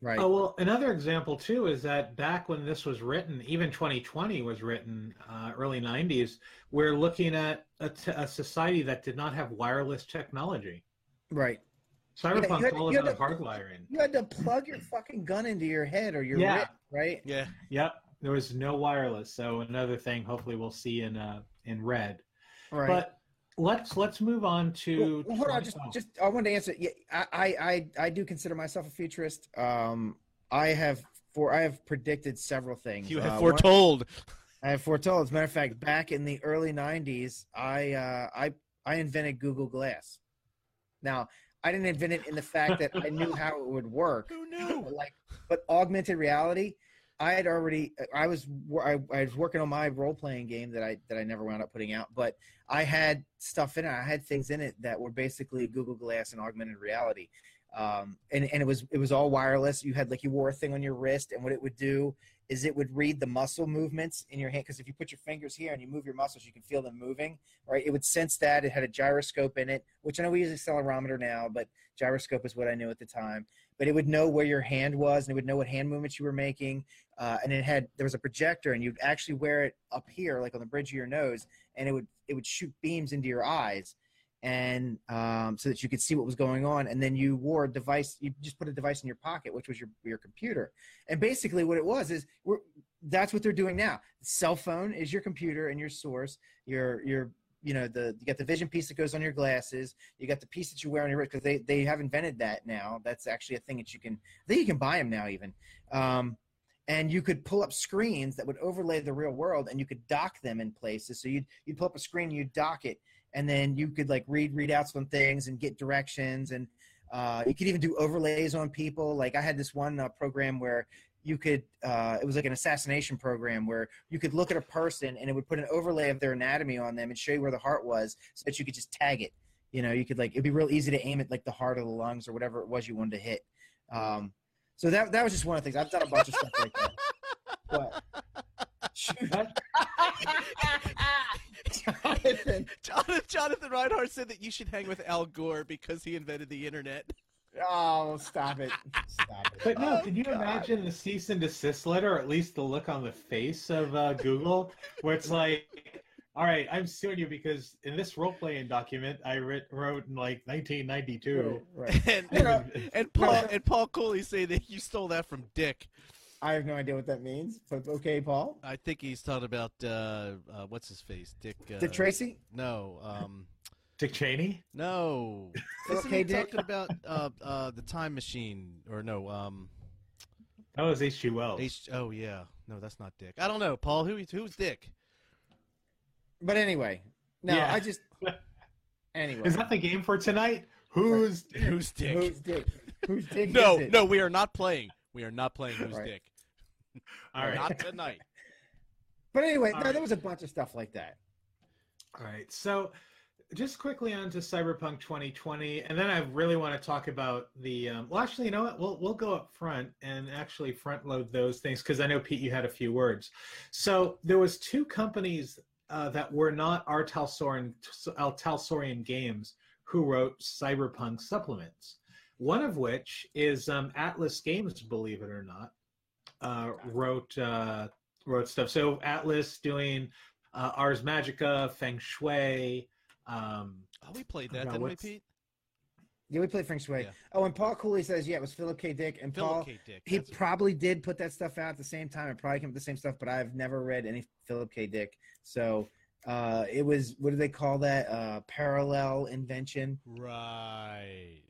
Speaker 3: Right. Oh well, another example too is that back when this was written, even 2020 was written, uh, early 90s. We're looking at a, t- a society that did not have wireless technology.
Speaker 1: Right.
Speaker 3: Cyberpunk's yeah, all about hardwiring.
Speaker 1: You had to plug your fucking gun into your head or your yeah. Wrist, right?
Speaker 2: Yeah.
Speaker 3: Yep. There was no wireless. So another thing, hopefully, we'll see in uh, in red.
Speaker 1: Right.
Speaker 3: But let's let's move on to.
Speaker 1: Well, hold on, just just I wanted to answer. Yeah, I I I do consider myself a futurist. Um, I have for I have predicted several things.
Speaker 2: You have uh, foretold. One,
Speaker 1: I have foretold. As a matter of fact, back in the early '90s, I uh, I I invented Google Glass. Now I didn't invent it in the fact that I knew how it would work.
Speaker 2: Who knew?
Speaker 1: Like, but augmented reality, I had already. I was I, I was working on my role playing game that I that I never wound up putting out, but I had stuff in it. I had things in it that were basically Google Glass and augmented reality. Um, and, and it was it was all wireless. You had like you wore a thing on your wrist, and what it would do is it would read the muscle movements in your hand because if you put your fingers here and you move your muscles, you can feel them moving. Right? It would sense that. It had a gyroscope in it, which I know we use accelerometer now, but gyroscope is what I knew at the time. But it would know where your hand was, and it would know what hand movements you were making. Uh, and it had there was a projector, and you'd actually wear it up here, like on the bridge of your nose, and it would it would shoot beams into your eyes and um, so that you could see what was going on. And then you wore a device. You just put a device in your pocket, which was your your computer. And basically, what it was is that's what they're doing now. Cell phone is your computer and your source. Your your you know the you got the vision piece that goes on your glasses. You got the piece that you wear on your wrist because they they have invented that now. That's actually a thing that you can. I think you can buy them now even. Um, and you could pull up screens that would overlay the real world and you could dock them in places so you'd, you'd pull up a screen you'd dock it and then you could like read readouts on things and get directions and uh, you could even do overlays on people. Like i had this one uh, program where you could uh, it was like an assassination program where you could look at a person and it would put an overlay of their anatomy on them and show you where the heart was so that you could just tag it. You know you could like it'd be real easy to aim at like the heart or the lungs or whatever it was you wanted to hit. Um, so that that was just one of the things. I've done a bunch of stuff like that. But
Speaker 2: Jonathan. Jonathan. Jonathan Reinhardt said that you should hang with Al Gore because he invented the internet.
Speaker 1: Oh, stop it. Stop
Speaker 3: it. But no, oh, can you God. imagine the cease and desist letter, or at least the look on the face of uh, Google, where it's like, all right, I'm suing you because in this role playing document I writ- wrote in like 1992. Right.
Speaker 2: and, and, and, Paul and Paul Cooley say that you stole that from Dick.
Speaker 1: I have no idea what that means. But okay, Paul.
Speaker 2: I think he's talking about uh, uh, what's his face, Dick. Uh,
Speaker 1: Dick Tracy.
Speaker 2: No. Um,
Speaker 3: Dick Cheney.
Speaker 2: No. Isn't okay, he Dick? talking about uh, uh, the time machine or no? Um,
Speaker 3: That was H.G. Wells.
Speaker 2: H- oh yeah, no, that's not Dick. I don't know, Paul. Who who's Dick?
Speaker 1: But anyway, no,
Speaker 3: Yeah.
Speaker 1: I just anyway.
Speaker 3: Is that the game for tonight? Who's
Speaker 2: Who's Dick?
Speaker 1: Who's Dick? Who's Dick?
Speaker 2: no,
Speaker 1: is it?
Speaker 2: no, we are not playing. We are not playing Who's
Speaker 1: Right.
Speaker 2: Dick.
Speaker 3: All right?
Speaker 2: Not tonight.
Speaker 1: But anyway, no,
Speaker 3: right.
Speaker 1: there was a bunch of stuff like that.
Speaker 3: All right. So, just quickly on to Cyberpunk 2020, and then I really want to talk about the. Um, well, actually, you know what? We'll we'll go up front and actually front load those things because I know Pete, you had a few words. So there was two companies uh, that were not R. Talsorian Talsorian Games who wrote Cyberpunk supplements. One of which is um, Atlas Games, believe it or not, uh, wrote uh, wrote stuff. So Atlas doing uh, Ars Magica, Feng Shui. Um,
Speaker 2: Oh, we played that, didn't we, Pete?
Speaker 1: Yeah, we played Feng Shui.
Speaker 2: Yeah.
Speaker 1: Oh, and Paul Cooley says, yeah, it was Philip K. Dick. And
Speaker 2: Philip
Speaker 1: Paul,
Speaker 2: K. Dick.
Speaker 1: he
Speaker 2: that's-
Speaker 1: probably did put that stuff out at the same time. It probably came up with the same stuff, but I've never read any Philip K. Dick. So uh, it was, what do they call that? Uh, parallel invention.
Speaker 2: right.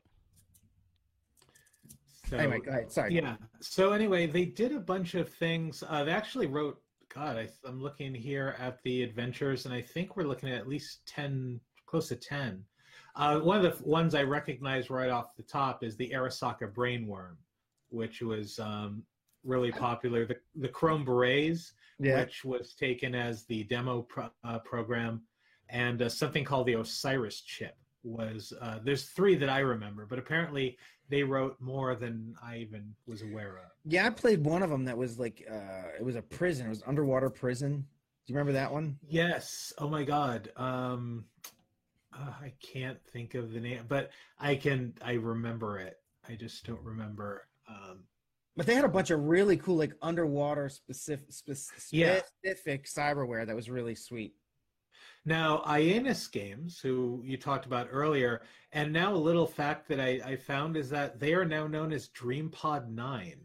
Speaker 3: So,
Speaker 1: anyway, go ahead. Sorry.
Speaker 3: Yeah. So anyway, they did a bunch of things. Uh, they actually wrote. God, I, I'm looking here at the adventures, and I think we're looking at at least ten, close to ten. Uh, one of the ones I recognize right off the top is the Arasaka Brainworm, which was um, really popular. The the Chrome Berets,
Speaker 1: Yeah.
Speaker 3: which was taken as the demo pro- uh, program, and uh, something called the Osiris chip was. Uh, there's three that I remember, but apparently they wrote more than I even was aware of.
Speaker 1: Yeah, I played one of them that was like, uh, it was a prison. It was underwater prison. Do you remember that one?
Speaker 3: Yes. Oh my God. Um, uh, I can't think of the name, but I can. I remember it. I just don't remember. Um,
Speaker 1: But they had a bunch of really cool, like underwater specific, specific,
Speaker 3: Yeah.
Speaker 1: specific cyberware that was really sweet.
Speaker 3: Now, Ianus Games, who you talked about earlier, and now a little fact that I, I found is that they are now known as DreamPod 9.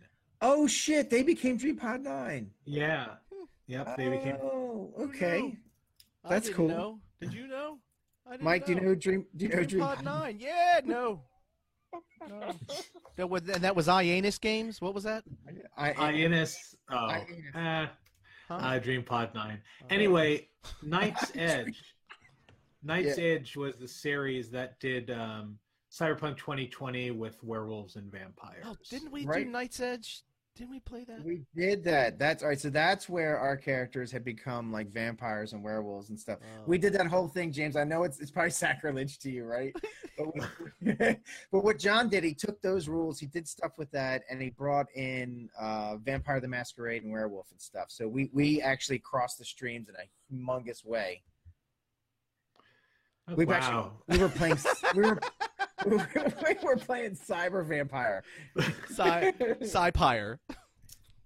Speaker 1: Oh shit! They became DreamPod Nine.
Speaker 3: Yeah. Yep, they became.
Speaker 1: Oh, okay.
Speaker 2: knew? I
Speaker 1: That's
Speaker 2: didn't
Speaker 1: cool.
Speaker 2: Know. Did you know? I didn't
Speaker 1: Mike, do you know who Dream? Do you know who
Speaker 2: Dream Pod Nine? Yeah, no. no. That was, and that was Ianus Games. What was that?
Speaker 1: I,
Speaker 3: Ianus. Oh,
Speaker 1: Ianus.
Speaker 3: eh,
Speaker 2: Huh?
Speaker 3: uh, DreamPod 9.
Speaker 2: Oh.
Speaker 3: Anyway, Night's Edge. Night's
Speaker 1: Yeah.
Speaker 3: Edge was the series that did um, Cyberpunk 2020 with werewolves and vampires.
Speaker 2: Oh, didn't we
Speaker 1: Right.
Speaker 2: do Night's Edge? Didn't we play that?
Speaker 1: We did that. That's all right. So that's where our characters had become like vampires and werewolves and stuff.
Speaker 2: Oh.
Speaker 1: We did that whole thing, James. I know it's it's probably sacrilege to you, right? but, we, but what John did, he took those rules, he did stuff with that, and he brought in uh, Vampire the Masquerade and Werewolf and stuff. So we we actually crossed the streams in a humongous way.
Speaker 3: Oh,
Speaker 1: We've
Speaker 3: wow.
Speaker 1: actually we were playing we were we were, playing Cyber Vampire.
Speaker 2: Sci Sci-Pyre.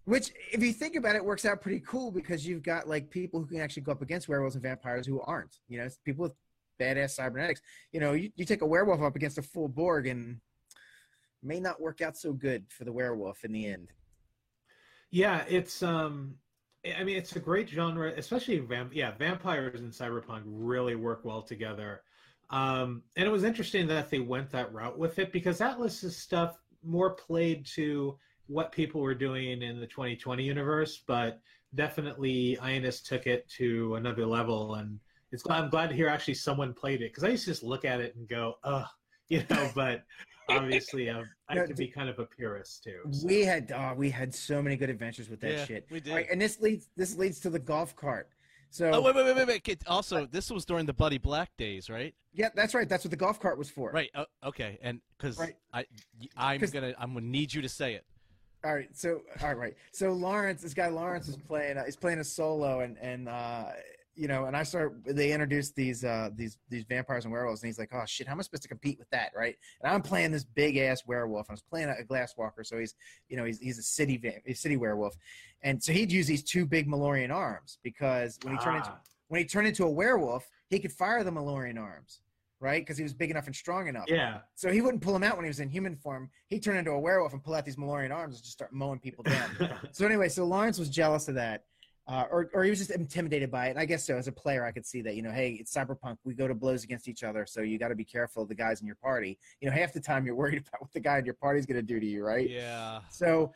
Speaker 1: Which, if you think about it, works out pretty cool because you've got like people who can actually go up against werewolves and vampires who aren't. You know, people with badass cybernetics. You know, you, you take a werewolf up against a full Borg and may not work out so good for the werewolf in the end.
Speaker 3: Yeah, it's um I mean it's a great genre, especially vamp yeah, vampires and cyberpunk really work well together. Um and it was interesting that they went that route with it because Atlas's stuff more played to what people were doing in the 2020 universe, but definitely Ianus took it to another level and it's I'm glad to hear actually someone played it because I used to just look at it and go, ugh, you know, but obviously um, I
Speaker 1: No,
Speaker 3: to be kind of a purist too. so.
Speaker 1: We had oh, we had so many good adventures with that
Speaker 2: yeah,
Speaker 1: shit.
Speaker 2: we did.
Speaker 1: All right, and this leads this leads to the golf cart. So
Speaker 2: oh wait, wait, wait, wait, wait. Also, this was during the Buddy Black days, right?
Speaker 1: yeah, that's right. That's what the golf cart was for.
Speaker 2: Right. Uh, okay. And because
Speaker 1: Right.
Speaker 2: I, I'm gonna, I'm gonna need you to say it.
Speaker 1: All right, so all right, so Lawrence, this guy Lawrence is playing. Uh, he's playing a solo, and and uh, you know, and I start. They introduced these uh these these vampires and werewolves, and he's like, oh shit, how am I supposed to compete with that, right? And I'm playing this big ass werewolf, and I was playing a, a glass walker, so he's you know he's he's a city va- a city werewolf, and so he'd use these two big Malorian arms because when he turned into
Speaker 3: Ah.
Speaker 1: when he turned into a werewolf, he could fire the Malorian arms, right? Because he was big enough and strong enough.
Speaker 3: Yeah.
Speaker 1: So he wouldn't pull him out when he was in human form. He'd turn into a werewolf and pull out these Malorian arms and just start mowing people down. so anyway, so Lawrence was jealous of that. Uh, or, or he was just intimidated by it. And I guess so. As a player, I could see that. You know, hey, it's cyberpunk. We go to blows against each other, so you got to be careful of the guys in your party. You know, half the time you're worried about what the guy in your party's going to do to you, right?
Speaker 2: Yeah.
Speaker 1: So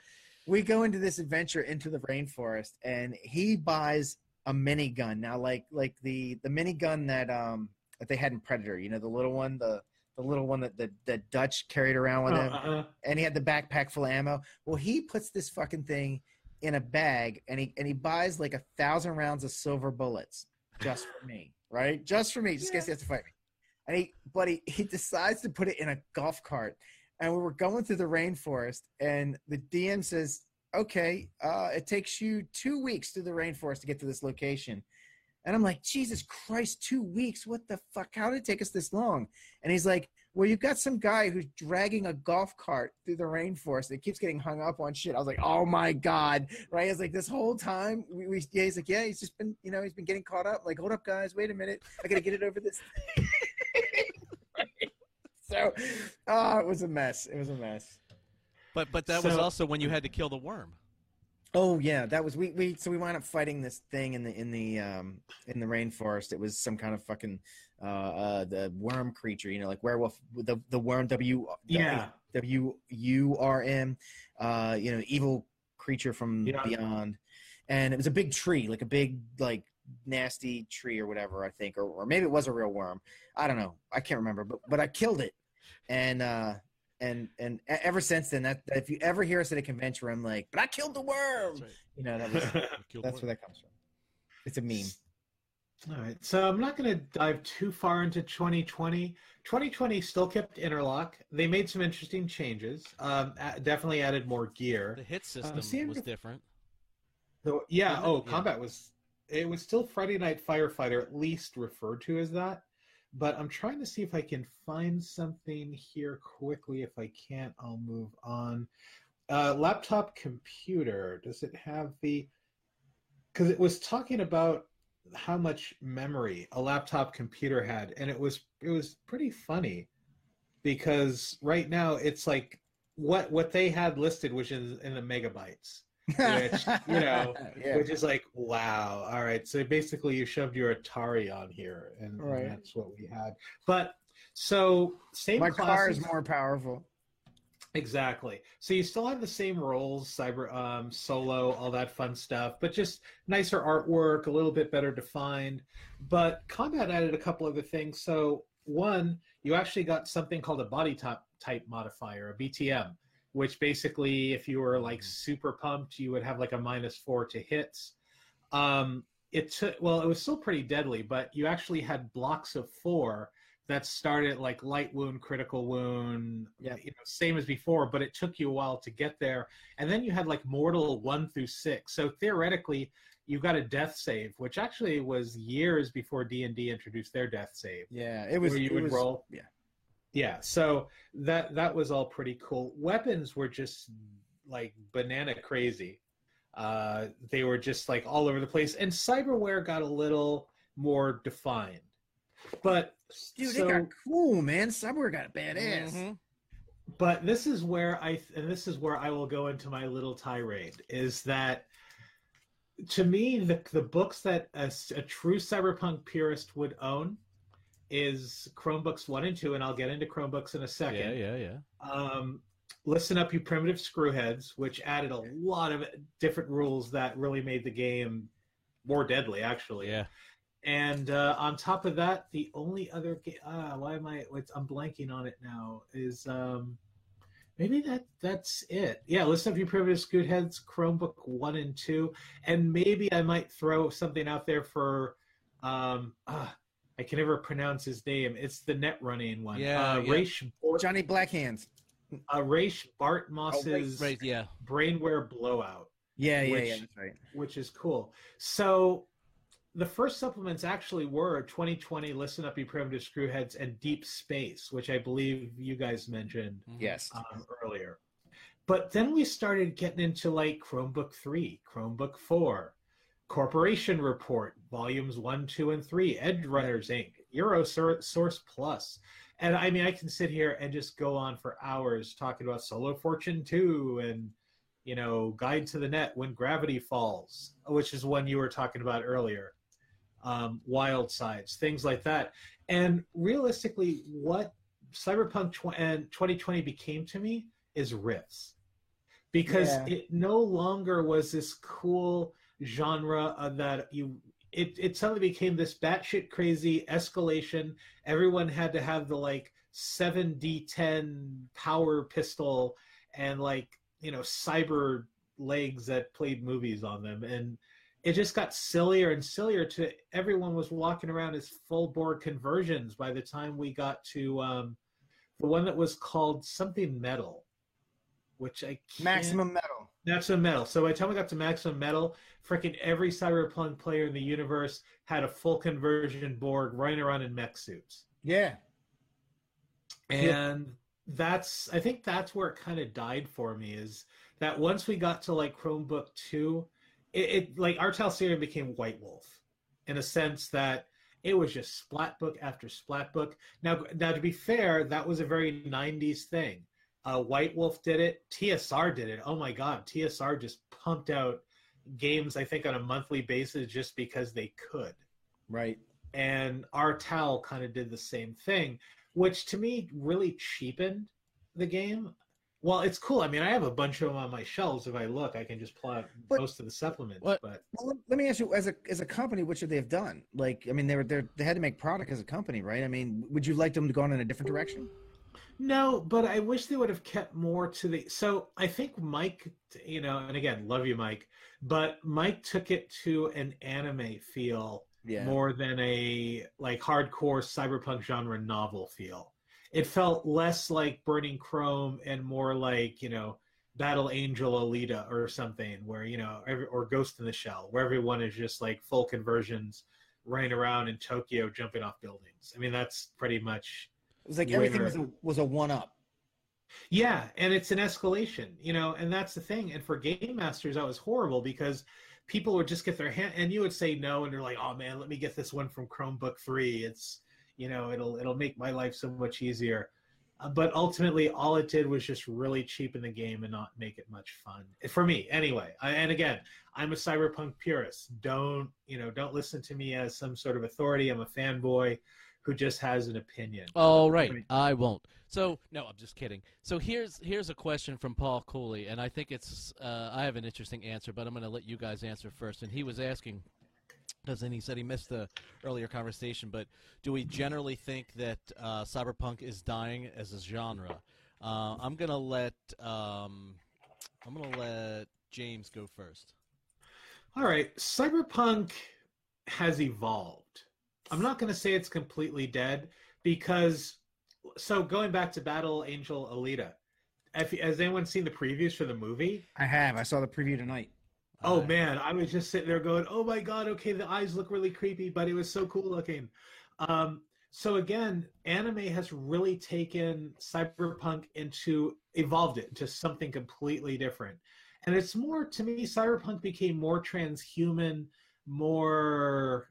Speaker 1: we go into this adventure into the rainforest, and he buys a minigun. Now, like like the the minigun that um that they had in Predator, you know, the little one, the the little one that the, the Dutch carried around with him,
Speaker 3: Uh-uh.
Speaker 1: and he had the backpack full of ammo. Well, he puts this fucking thing in a bag, and he and he buys like a thousand rounds of silver bullets just for me, right? Just for me, just in case he has to fight me. And he, but he he decides to put it in a golf cart, and we were going through the rainforest, and the DM says, "Okay, uh, it takes you two weeks through the rainforest to get to this location." And I'm like, Jesus Christ, two weeks? What the fuck? How did it take us this long? And he's like, Well, you've got some guy who's dragging a golf cart through the rainforest that keeps getting hung up on shit. I was like, Oh my God. Right? It's like this whole time we, we yeah, he's like, Yeah, he's just been, you know, he's been getting caught up. Like, hold up, guys, wait a minute. I gotta get it over this. Right? So oh, it was a mess. It was a mess.
Speaker 2: But but that was also when you had to kill the worm.
Speaker 1: Oh yeah, that was we we so we wound up fighting this thing in the in the um in the rainforest. It was some kind of fucking uh uh the worm creature, you know, like werewolf the the worm W
Speaker 3: Yeah.
Speaker 1: W U R M uh you know, evil creature from
Speaker 3: Yeah.
Speaker 1: beyond. And it was a big tree, like a big like nasty tree or whatever, I think or, or maybe it was a real worm. I don't know. I can't remember, but but I killed it. And uh and and ever since then that, that if you ever hear us at a convention I'm like, but I killed the worm.
Speaker 2: Right.
Speaker 1: You know, that was that's where
Speaker 2: worm.
Speaker 1: that comes from. It's a meme.
Speaker 3: All right, so I'm not going to dive too far into 2020. 2020 still kept Interlock. They made some interesting changes. Um, definitely added more gear.
Speaker 2: The hit system
Speaker 3: see,
Speaker 2: was different.
Speaker 3: So, yeah.
Speaker 2: Was it?
Speaker 3: Oh,
Speaker 2: Yeah.
Speaker 3: combat was. It was still Friday Night Firefighter, at least referred to as that. But I'm trying to see if I can find something here quickly. If I can't, I'll move on. Uh, laptop computer. Does it have the? Because it was talking about how much memory a laptop computer had, and it was it was pretty funny because right now it's like what what they had listed, which is in the megabytes Which, you know,
Speaker 1: yeah.
Speaker 3: which is like wow. All right. So basically you shoved your atari on here and, and that's what we had. But so same
Speaker 1: my car is more powerful.
Speaker 3: exactly. So you still have the same roles cyber um solo all that fun stuff but just nicer artwork a little bit better defined. But combat added a couple other things. So one you actually got something called a body type type modifier a btm which basically if you were like super pumped you would have like a minus four to hits um it took well it was still pretty deadly but you actually had blocks of four that started like light wound critical wound
Speaker 1: Yeah.
Speaker 3: you know same as before but it took you a while to get there and then you had like mortal one through six so theoretically you got a death save which actually was years before d&d introduced their death save
Speaker 1: Yeah, it was.
Speaker 3: where you
Speaker 1: it
Speaker 3: would
Speaker 1: was-
Speaker 3: roll.
Speaker 1: Yeah,
Speaker 3: yeah so that that was all pretty cool weapons were just like banana crazy uh they were just like all over the place and cyberware got a little more defined but
Speaker 1: dude,
Speaker 3: so,
Speaker 1: they got cool, man. cyberware got badass.
Speaker 2: Mhm.
Speaker 3: but this is where i and this is where i will go into my little tirade is that to me the the books that a true cyberpunk purist would own is chromebooks 1 and 2 and i'll get into chromebooks in a second
Speaker 2: Yeah, yeah, yeah.
Speaker 3: um, listen up you primitive screwheads which added a lot of different rules that really made the game more deadly actually
Speaker 2: Yeah.
Speaker 3: and uh, on top of that the only other ga- ah, why am i i'm blanking on it now is um, maybe that that's it yeah listen up you primitive screwheads chromebook 1 and 2 and maybe i might throw something out there for um, ah, i can never pronounce his name it's the net running one
Speaker 2: Yeah,
Speaker 3: uh,
Speaker 2: yeah.
Speaker 3: Rache Bort-
Speaker 1: Johnny Blackhands.
Speaker 3: uh, Raish Bart Moss's
Speaker 2: Right, yeah.
Speaker 3: brainware blowout,
Speaker 1: Yeah, yeah,
Speaker 3: Which-
Speaker 1: yeah. That's right.
Speaker 3: which is cool. So the first supplements actually were 2020 Listen Up You Primitive Screwheads and Deep Space, which I believe you guys mentioned
Speaker 2: Mhm.
Speaker 1: Yes.
Speaker 3: um, earlier. But then we started getting into like Chromebook 3, Chromebook 4, Corporation Report, volumes 1, 2, and 3, Edge Runners Inc., Euro Sur- Source Plus. And I mean, I can sit here and just go on for hours talking about Solo Fortune 2 and, you know, Guide to the Net When Gravity Falls, which is one you were talking about earlier, um, Wild Sides, things like that. And realistically, what Cyberpunk tw- and 2020 became to me is riffs. because
Speaker 1: Yeah.
Speaker 3: it no longer was this cool genre that you it, it suddenly became this batshit crazy escalation. Everyone had to have the like 7d10 power pistol and like, you know, cyber legs that played movies on them. And it just got sillier and sillier to everyone was walking around as full Borg conversions by the time we got to um, the one that was called something metal, which I can't
Speaker 1: Maximum Metal.
Speaker 3: Maximum Metal. So by the time we got to Maximum Metal, freaking every cyberpunk player in the universe had a full conversion Borg running around in mech suits.
Speaker 1: Yeah.
Speaker 3: And that's I think that's where it kind of died for me is that once we got to like Chromebook 2, it, it like R. Talsorian became White Wolf in a sense that it was just splat book after splat book. Now, now to be fair, that was a very 90s thing. Uh, White Wolf did it. TSR did it. Oh my God, TSR just pumped out games. I think on a monthly basis just because they could.
Speaker 1: Right.
Speaker 3: And our Tal kind of did the same thing, which to me really cheapened the game. Well, it's cool. I mean, I have a bunch of them on my shelves. If I look, I can just pull out
Speaker 1: But-
Speaker 3: most of the supplements. But
Speaker 1: Well, let- let me ask you, as a as a company, what should they have done? Like, I mean, they were they they had to make product as a company, right? I mean, would you like them to go in a different direction?
Speaker 3: No, but I wish they would have kept more to the. So I think Mike, you know, and again, love you, Mike, but Mike took it to an anime feel
Speaker 1: Yeah.
Speaker 3: more than a like hardcore cyberpunk genre novel feel. It felt less like Burning Chrome and more like you know Battle Angel Alita or something, where you know, every, or Ghost in the Shell, where everyone is just like full conversions, running around in Tokyo, jumping off buildings. I mean, that's pretty much
Speaker 1: was like everything was a was a one up.
Speaker 3: Yeah, and it's an escalation, you know, and that's the thing. And for game masters, that was horrible because people would just get their hand, and you would say no, and they're like, "Oh man, let me get this one from Chromebook three. It's, you know, it'll it'll make my life so much easier." Uh, but ultimately, all it did was just really cheapen the game and not make it much fun for me, anyway. I, and again, I'm a cyberpunk purist. Don't you know? Don't listen to me as some sort of authority. I'm a fanboy who just has an opinion.
Speaker 2: All right. I won't. So no, I'm just kidding. So here's here's a question from Paul Cooley, and I think it's uh, I have an interesting answer, but I'm going to let you guys answer first. And he was asking, because then he said he missed the earlier conversation, but do we generally think that uh, cyberpunk is dying as a genre? Uh, I'm going to let um, I'm going to let James go first.
Speaker 3: All right, cyberpunk has evolved. I'm not going to say it's completely dead because so going back to Battle Angel Alita, if, has anyone seen the previews for the movie?
Speaker 1: I have. I saw the preview tonight.
Speaker 3: Oh
Speaker 2: Uh,
Speaker 3: man, I was just sitting there going, "Oh my god, okay, the eyes look really creepy, but it was so cool looking." Um, so again, anime has really taken cyberpunk into evolved it into something completely different, and it's more to me. Cyberpunk became more transhuman, more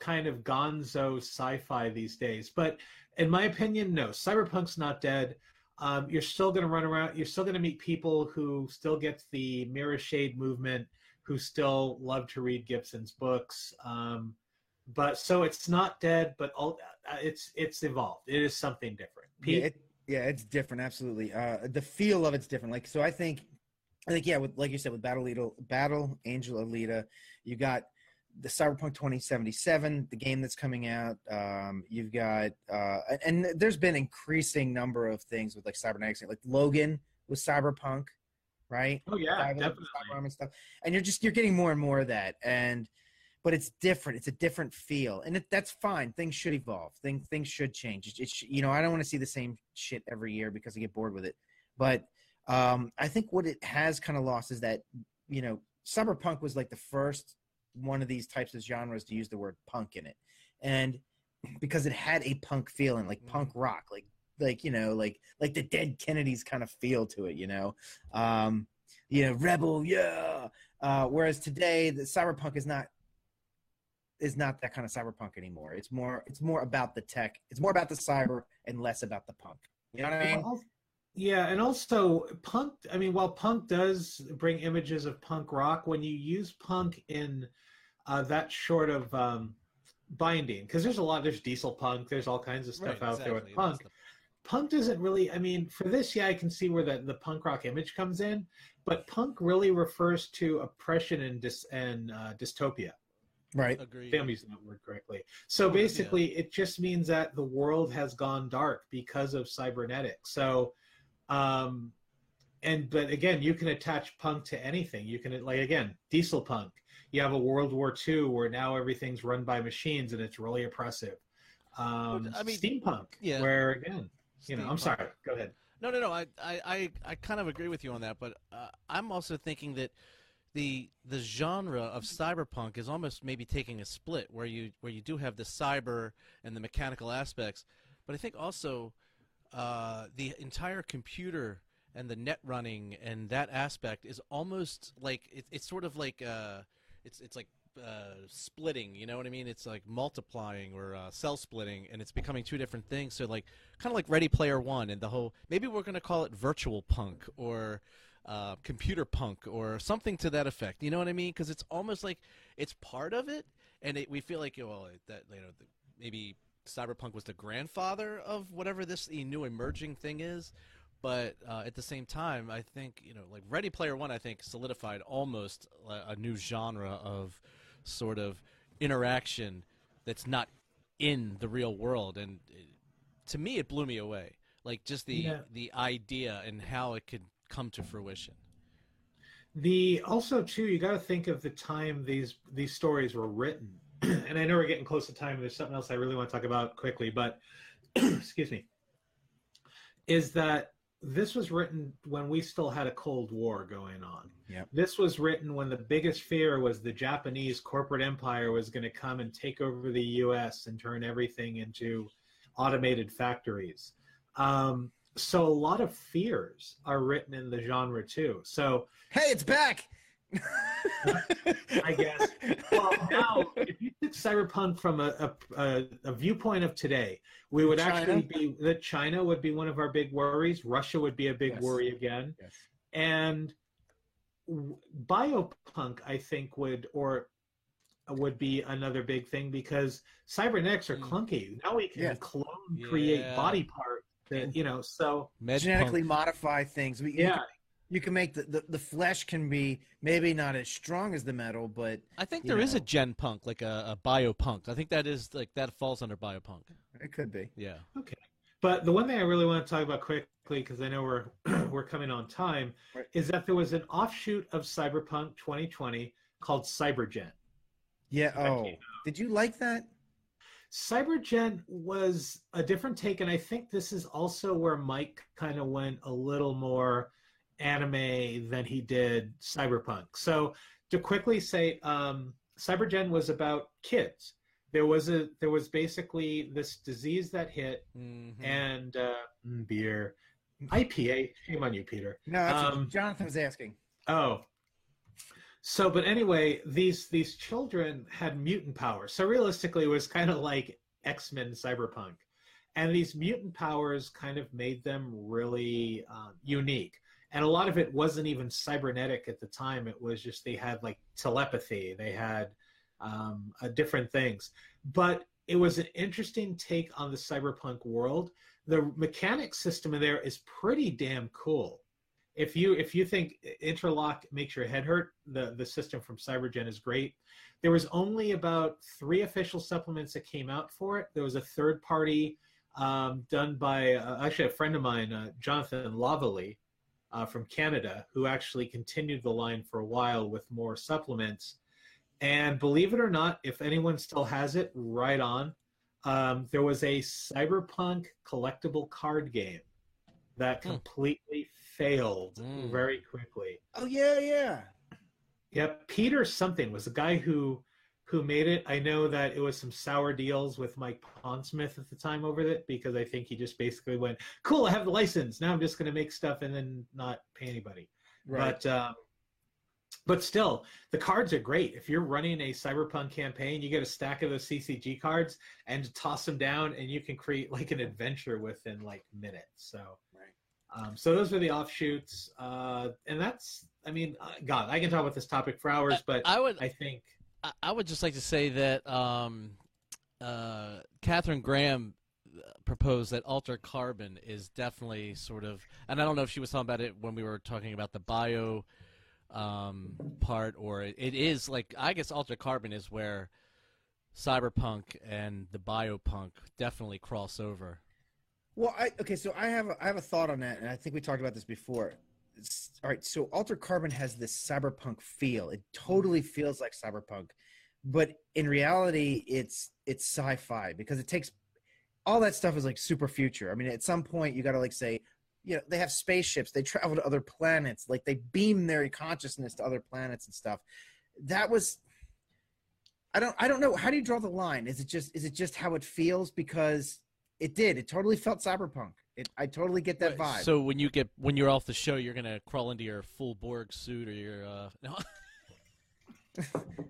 Speaker 3: kind of gonzo sci-fi these days. But in my opinion, no, cyberpunk's not dead. Um, you're still going to run around. You're still going to meet people who still get the mirror shade movement, who still love to read Gibson's books. Um, but so it's not dead, but all, uh, it's it's evolved. It is something different.
Speaker 1: Yeah, it, yeah, it's different. Absolutely. Uh, the feel of it's different. Like, so I think, I think, yeah, with like you said, with Battle Alita, Battle Angel Alita, you got the Cyberpunk 2077, the game that's coming out. Um, you've got, uh, and there's been increasing number of things with like cybernetics, like Logan was cyberpunk, right?
Speaker 3: oh yeah,
Speaker 1: Cyber-
Speaker 3: definitely.
Speaker 1: and stuff. And you're just you're getting more and more of that, and but it's different. It's a different feel, and it, that's fine. Things should evolve. Things things should change. It, it sh- you know, I don't want to see the same shit every year because I get bored with it. But um, I think what it has kind of lost is that you know, cyberpunk was like the first one of these types of genres to use the word punk in it, and because it had a punk feeling, like punk rock, like like you know, like like the Dead Kennedys kind of feel to it, you know. Um, you know, rebel, yeah. Uh, whereas today, the cyberpunk is not is not that kind of cyberpunk anymore. It's more it's more about the tech. It's more about the cyber and less about the punk. You know what I mean?
Speaker 3: Well, Yeah, and also punk. I mean, while punk does bring images of punk rock, when you use punk in uh, that short of um, binding, because there's a lot. There's diesel punk. There's all kinds of stuff
Speaker 2: Right,
Speaker 3: out there with punk.
Speaker 2: That's
Speaker 3: punk doesn't really. I mean, for this, yeah, I can see where the the punk rock image comes in, but punk really refers to oppression and dis and uh, dystopia.
Speaker 1: Right.
Speaker 2: Agreed.
Speaker 3: If I'm using that word correctly. So
Speaker 2: Oh, yeah.
Speaker 3: basically, it just means that the world has gone dark because of cybernetics. So, um, and but again, you can attach punk to anything. You can like again, diesel punk. You have a World War II where now everything's run by machines and it's really oppressive. Um,
Speaker 2: I mean,
Speaker 3: steampunk,
Speaker 2: yeah.
Speaker 3: where again, you know, I'm sorry. Go ahead.
Speaker 2: No, no, no. I, I, I, I kind of agree with you on that, but uh, I'm also thinking that the the genre of cyberpunk is almost maybe taking a split, where you where you do have the cyber and the mechanical aspects, but I think also uh, the entire computer and the net running and that aspect is almost like it, it's sort of like uh, it's it's like uh, splitting. You know what I mean? It's like multiplying or uh, cell splitting, and it's becoming two different things. So like kind of like Ready Player One and the whole. Maybe we're gonna call it virtual punk or uh, computer punk or something to that effect. You know what I mean? Because it's almost like it's part of it, and it, we feel like well that you know maybe cyberpunk was the grandfather of whatever this new emerging thing is. But uh, at the same time, I think you know, like Ready Player One, I think solidified almost a, a new genre of sort of interaction that's not in the real world, and uh, to me, it blew me away. Like just the
Speaker 3: Yeah.
Speaker 2: the idea and how it could come to fruition.
Speaker 3: The also too, you got to think of the time these these stories were written. and I know we're getting close to time. There's something else I really want to talk about quickly, but excuse me, is that this was written when we still had a Cold War going on.
Speaker 1: Yep.
Speaker 3: This was written when the biggest fear was the Japanese corporate empire was going to come and take over the U.S. and turn everything into automated factories. Um, so a lot of fears are written in the genre too. So
Speaker 1: Hey, it's back.
Speaker 3: I guess. Well, now if you took cyberpunk from a, a, a, viewpoint of today, we would
Speaker 1: China?
Speaker 3: actually be that China would be one of our big worries. Russia would be a big
Speaker 1: Yes.
Speaker 3: worry again,
Speaker 1: Yes.
Speaker 3: and biopunk, I think, would or would be another big thing because cybernetics are
Speaker 2: Mm.
Speaker 3: clunky. Now we can
Speaker 1: Yes.
Speaker 3: clone, create
Speaker 2: Yeah.
Speaker 3: body parts that you know. So
Speaker 1: Genetically modify things. We,
Speaker 3: yeah,
Speaker 1: you can make the, the the flesh can be maybe not as strong as the metal, but
Speaker 2: I think
Speaker 1: you
Speaker 2: there is a gen punk, like a, a biopunk. I think that is like that falls under biopunk.
Speaker 1: it could be.
Speaker 2: Yeah. Okay.
Speaker 3: But the one thing I really want to talk about quickly, because I know we're we're coming on time,
Speaker 1: Right.
Speaker 3: is that there was an offshoot of Cyberpunk 2020 called Cybergen.
Speaker 1: Yeah.
Speaker 3: That
Speaker 1: Oh, did you like that?
Speaker 3: Cybergen was a different take, and I think this is also where Mike kind of went a little more anime than he did Cyberpunk. So to quickly say, um, Cybergen was about kids. There was a there was basically this disease that hit,
Speaker 2: Mhm.
Speaker 3: and uh, mm, beer, IPA. Shame on you, Peter.
Speaker 1: No, that's
Speaker 3: Um,
Speaker 1: Jonathan was asking.
Speaker 3: Oh. So, but anyway, these these children had mutant powers. So realistically, it was kind of like X Men Cyberpunk, and these mutant powers kind of made them really um, unique. And a lot of it wasn't even cybernetic at the time. It was just they had like telepathy. They had um, uh, different things, but it was an interesting take on the cyberpunk world. The mechanic system in there is pretty damn cool if you if you think interlock makes your head hurt the the system from cybergen is great there was only about three official supplements that came out for it there was a third party um, done by uh, actually a friend of mine uh, jonathan lavalley uh, from canada who actually continued the line for a while with more supplements and believe it or not if anyone still has it right on um, there was a cyberpunk collectible card game that
Speaker 2: Hmm.
Speaker 3: completely failed
Speaker 2: Mm.
Speaker 3: very quickly.
Speaker 1: Oh yeah, yeah.
Speaker 3: Yep, Peter something was the guy who who made it. I know that it was some sour deals with Mike Pondsmith at the time over it because I think he just basically went, "Cool, I have the license. Now I'm just going to make stuff and then not pay anybody."
Speaker 1: Right.
Speaker 3: But um, but still, the cards are great. If you're running a cyberpunk campaign, you get a stack of those CCG cards and toss them down, and you can create like an adventure within like minutes. So,
Speaker 1: Right.
Speaker 3: um, so those are the offshoots, uh, and that's. I mean, uh, God, I can talk about this topic for hours, but
Speaker 2: I would
Speaker 3: I think
Speaker 2: I, I would just like to say that um, uh, Catherine Graham proposed that Altered Carbon is definitely sort of, and I don't know if she was talking about it when we were talking about the bio um, part, or it, it is like I guess Altered Carbon is where cyberpunk and the biopunk definitely cross over.
Speaker 1: Well, I okay, so I have a, I have a thought on that, and I think we talked about this before. All right, so Alter Carbon has this cyberpunk feel. It totally mm-hmm. feels like cyberpunk, but in reality, it's it's sci-fi because it takes all that stuff is like super future. I mean, at some point, you got to like say, you know, they have spaceships, they travel to other planets, like they beam their consciousness to other planets and stuff. That was I don't I don't know. How do you draw the line? Is it just is it just how it feels? Because it did. It totally felt cyberpunk. It, I totally get that vibe.
Speaker 2: So when you get when you're off the show, you're gonna crawl into your full Borg suit or your uh, no.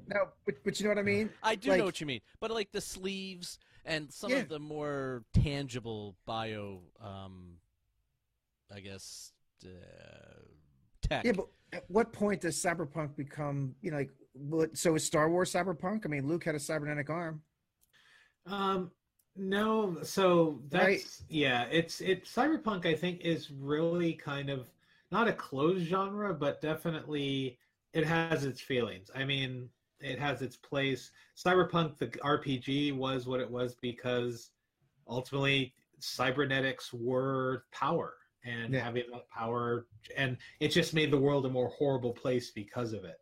Speaker 1: no, but, but you know what I mean.
Speaker 2: I do
Speaker 1: Like-
Speaker 2: know what you mean, but like the sleeves and some
Speaker 1: Yeah.
Speaker 2: of the more tangible bio, um, I guess, uh, tech.
Speaker 1: Yeah, but at what point does cyberpunk become you know like? So is Star Wars cyberpunk? I mean, Luke had a cybernetic arm.
Speaker 3: Um, no, so that's
Speaker 1: Right.
Speaker 3: yeah. It's it. Cyberpunk, I think, is really kind of not a closed genre, but definitely it has its feelings. I mean, it has its place. Cyberpunk, the RPG, was what it was because ultimately cybernetics were power, and
Speaker 1: Yeah.
Speaker 3: having that power, and it just made the world a more horrible place because of it.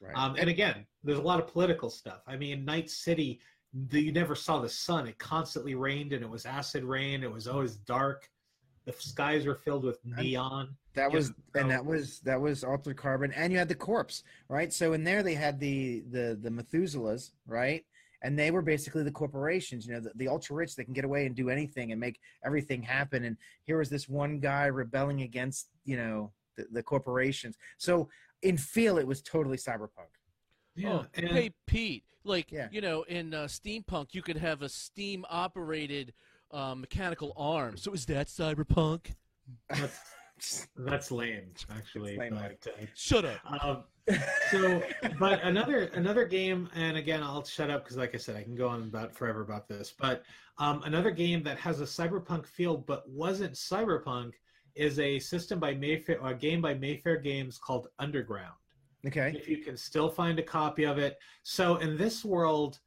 Speaker 1: Right.
Speaker 3: Um, and again, there's a lot of political stuff. I mean, Night City, the, you never saw the sun. It constantly rained, and it was acid rain. It was always dark. The skies were filled with neon.
Speaker 1: That was
Speaker 3: so-
Speaker 1: and that was that was altered carbon, and you had the corpse, right? So in there they had the the the Methuselahs, right? And they were basically the corporations, you know, the, the ultra rich that can get away and do anything and make everything happen. And here was this one guy rebelling against, you know, the, the corporations. So in feel, it was totally cyberpunk.
Speaker 2: Oh,
Speaker 3: and
Speaker 2: hey Pete, like
Speaker 1: Yeah.
Speaker 2: you know, in uh, steampunk, you could have a steam operated uh, mechanical arm. So is that cyberpunk?
Speaker 3: that's, that's lame, actually.
Speaker 1: That's lame,
Speaker 3: but, uh,
Speaker 2: Shut up.
Speaker 3: Um, so, but another another game, and again, I'll shut up because, like I said, I can go on about forever about this. But um, another game that has a cyberpunk feel but wasn't cyberpunk is a system by Mayfair, a game by Mayfair Games called Underground.
Speaker 1: Okay.
Speaker 3: If you can still find a copy of it, so in this world,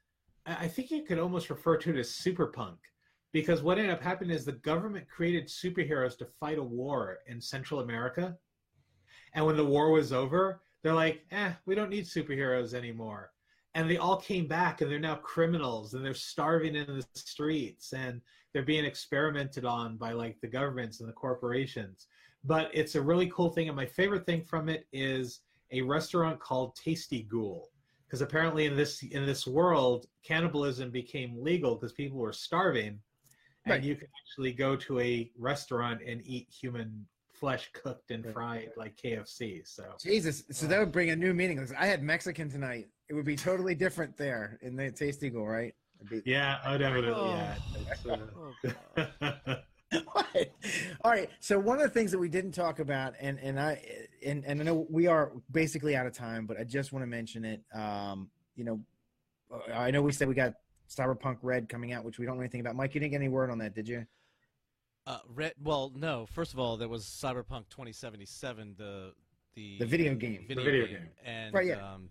Speaker 3: I think you could almost refer to it as superpunk. Because what ended up happening is the government created superheroes to fight a war in Central America. And when the war was over, they're like, eh, we don't need superheroes anymore. And they all came back and they're now criminals and they're starving in the streets and they're being experimented on by like the governments and the corporations. But it's a really cool thing. And my favorite thing from it is a restaurant called Tasty Ghoul. Because apparently in this in this world, cannibalism became legal because people were starving. And you can actually go to a restaurant and eat human flesh cooked and fried like KFC. So
Speaker 1: Jesus. So that uh, would bring a new meaning. I had Mexican tonight. It would be totally different there in the Tasty Eagle, right? Be-
Speaker 3: yeah, oh definitely, oh. yeah.
Speaker 2: Uh, oh.
Speaker 3: It's, uh,
Speaker 2: God.
Speaker 1: What? All right. So one of the things that we didn't talk about, and and I and, and I know we are basically out of time, but I just want to mention it. Um, you know, I know we said we got Cyberpunk Red coming out, which we don't know anything about. Mike, you didn't get any word on that, did you?
Speaker 2: Uh, Red, well, no. First of all, there was Cyberpunk 2077, the the
Speaker 1: The video game.
Speaker 2: video,
Speaker 3: video
Speaker 2: game.
Speaker 3: game.
Speaker 2: and
Speaker 1: Right, yeah.
Speaker 2: um,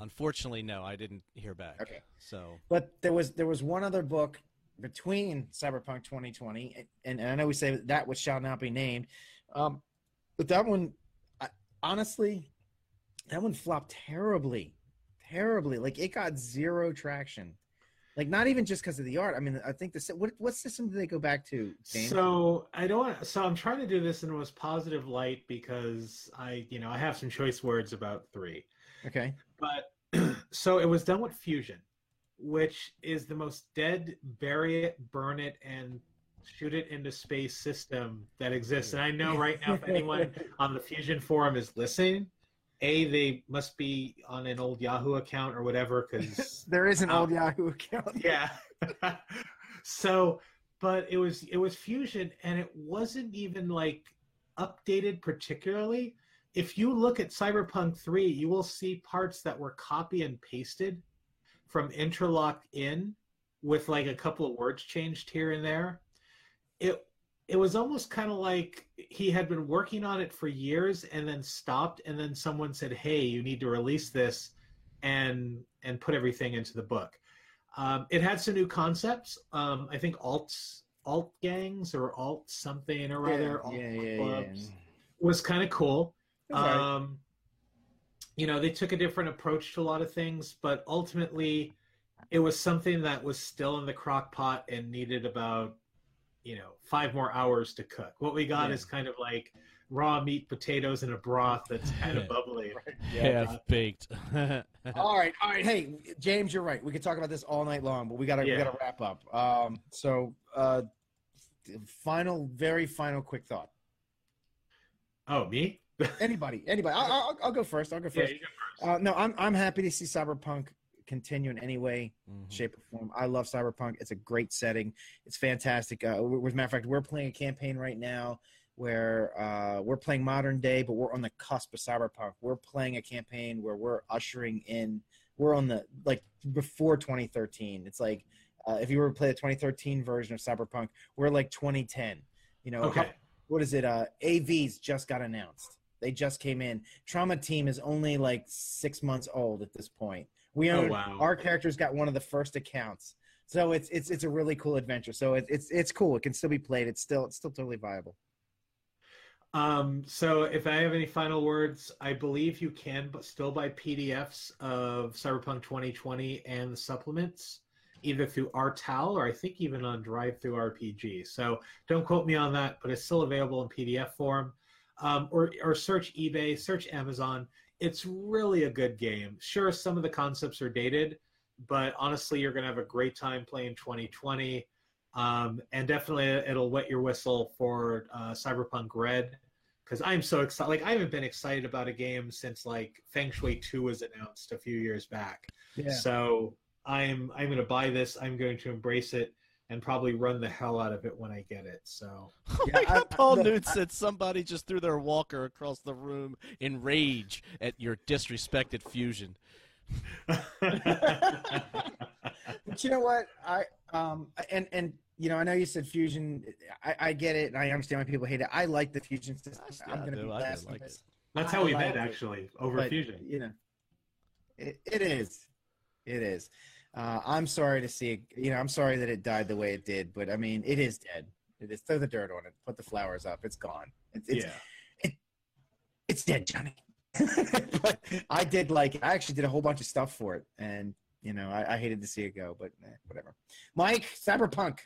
Speaker 2: unfortunately, no, I didn't hear back.
Speaker 1: Okay.
Speaker 2: So
Speaker 1: But there was there was one other book between Cyberpunk 2020 and, and I know we say that which shall not be named, um, but that one, I, honestly, that one flopped terribly, terribly. Like it got zero traction. Like not even just because of the art. I mean, I think the what what system did they go back to?
Speaker 3: So I don't. So I'm trying to do this in the most positive light because I, you know, I have some choice words about three.
Speaker 1: okay,
Speaker 3: But so it was done with Fusion, which is the most dead, bury it, burn it, and shoot it into space system that exists. And I know right now, if anyone on the Fusion forum is listening, a they must be on an old Yahoo account or whatever because
Speaker 1: there is an
Speaker 3: Oh.
Speaker 1: old um, Yahoo account.
Speaker 3: yeah. so, but it was it was Fusion, and it wasn't even like updated particularly. If you look at Cyberpunk 3, you will see parts that were copy and pasted from interlocked in with like a couple of words changed here and there. it it was almost kind of like he had been working on it for years and then stopped and then someone said hey you need to release this and and put everything into the book um, it had some new concepts um, i think alts alt gangs or alt something or other alt
Speaker 1: yeah, yeah,
Speaker 3: clubs
Speaker 1: yeah.
Speaker 3: was kind of cool
Speaker 1: right.
Speaker 3: You know they took a different approach to a lot of things but ultimately it was something that was still in the crock pot and needed about you know five more hours to cook what we got
Speaker 1: Yeah.
Speaker 3: is kind of like raw meat potatoes in a broth that's kind of
Speaker 2: Yeah.
Speaker 3: bubbly
Speaker 2: Half baked.
Speaker 1: All right, all right. Hey, James, you're right. We could talk about this all night long, but we gotta we gotta wrap up. Um, so, uh, final, very final, quick thought.
Speaker 3: oh me
Speaker 1: Anybody, anybody. I'll, I'll, I'll go first. I'll go
Speaker 3: yeah,
Speaker 1: first.
Speaker 3: you go
Speaker 1: Uh, no, I'm I'm happy to see Cyberpunk continue in any way,
Speaker 2: Mhm.
Speaker 1: shape, or form. I love Cyberpunk. It's a great setting. It's fantastic. Uh, with with matter of fact, we're playing a campaign right now where uh, we're playing modern day, but we're on the cusp of Cyberpunk. We're playing a campaign where we're ushering in. We're on the like before 2013. It's like uh, if you were to play the 2013 version of Cyberpunk, we're like 2010. You know,
Speaker 3: Okay.
Speaker 1: how- what is it? Uh, AVs just got announced. They just came in. Trauma Team is only like six months old at this point. We
Speaker 3: Oh, wow.
Speaker 1: our characters got one of the first accounts, so it's it's it's a really cool adventure. So it, it's it's cool. It can still be played. It's still it's still totally viable.
Speaker 3: Um, so if I have any final words, I believe you can but still buy PDFs of Cyberpunk 2020 and the supplements, either through R. Tal or I think even on DriveThruRPG. So don't quote me on that, but it's still available in PDF form. Um, or or search eBay, search Amazon. It's really a good game. Sure, some of the concepts are dated, but honestly, you're gonna have a great time playing 2020 um, and definitely it'll wet your whistle for uh, Cyberpunk Red because I'm so excited. Like I haven't been excited about a game since like Feng Shui Two was announced a few years back. Yeah. So I'm I'm going to buy this. I'm going to embrace it and probably run the hell out of it when I get it. So
Speaker 2: Oh
Speaker 1: Yeah,
Speaker 2: my
Speaker 1: I-
Speaker 2: God,
Speaker 1: I-
Speaker 2: Paul
Speaker 1: look,
Speaker 2: Newt said somebody just threw their walker across the room in rage at your disrespected Fuzion.
Speaker 1: But you know what? I um and and you know I know you said Fuzion. I, I get it, and I understand why people hate it. I like the Fuzion system.
Speaker 2: I-
Speaker 1: I'm
Speaker 2: I
Speaker 1: gonna
Speaker 2: do.
Speaker 1: be last
Speaker 2: like
Speaker 1: this.
Speaker 3: That's
Speaker 1: I
Speaker 3: how we
Speaker 1: like
Speaker 3: met
Speaker 1: it.
Speaker 3: actually over
Speaker 1: But,
Speaker 3: Fuzion.
Speaker 1: You know, it, it is. It is. Uh, I'm sorry to see it. You know, I'm sorry that it died the way it did, but I mean, it is dead. It is. Throw the dirt on it. Put the flowers up. It's gone. It's, it's,
Speaker 3: yeah.
Speaker 1: it's dead, Johnny. but I did like. I actually did a whole bunch of stuff for it, and you know, I, I hated to see it go, but eh, whatever. Mike, Cyberpunk.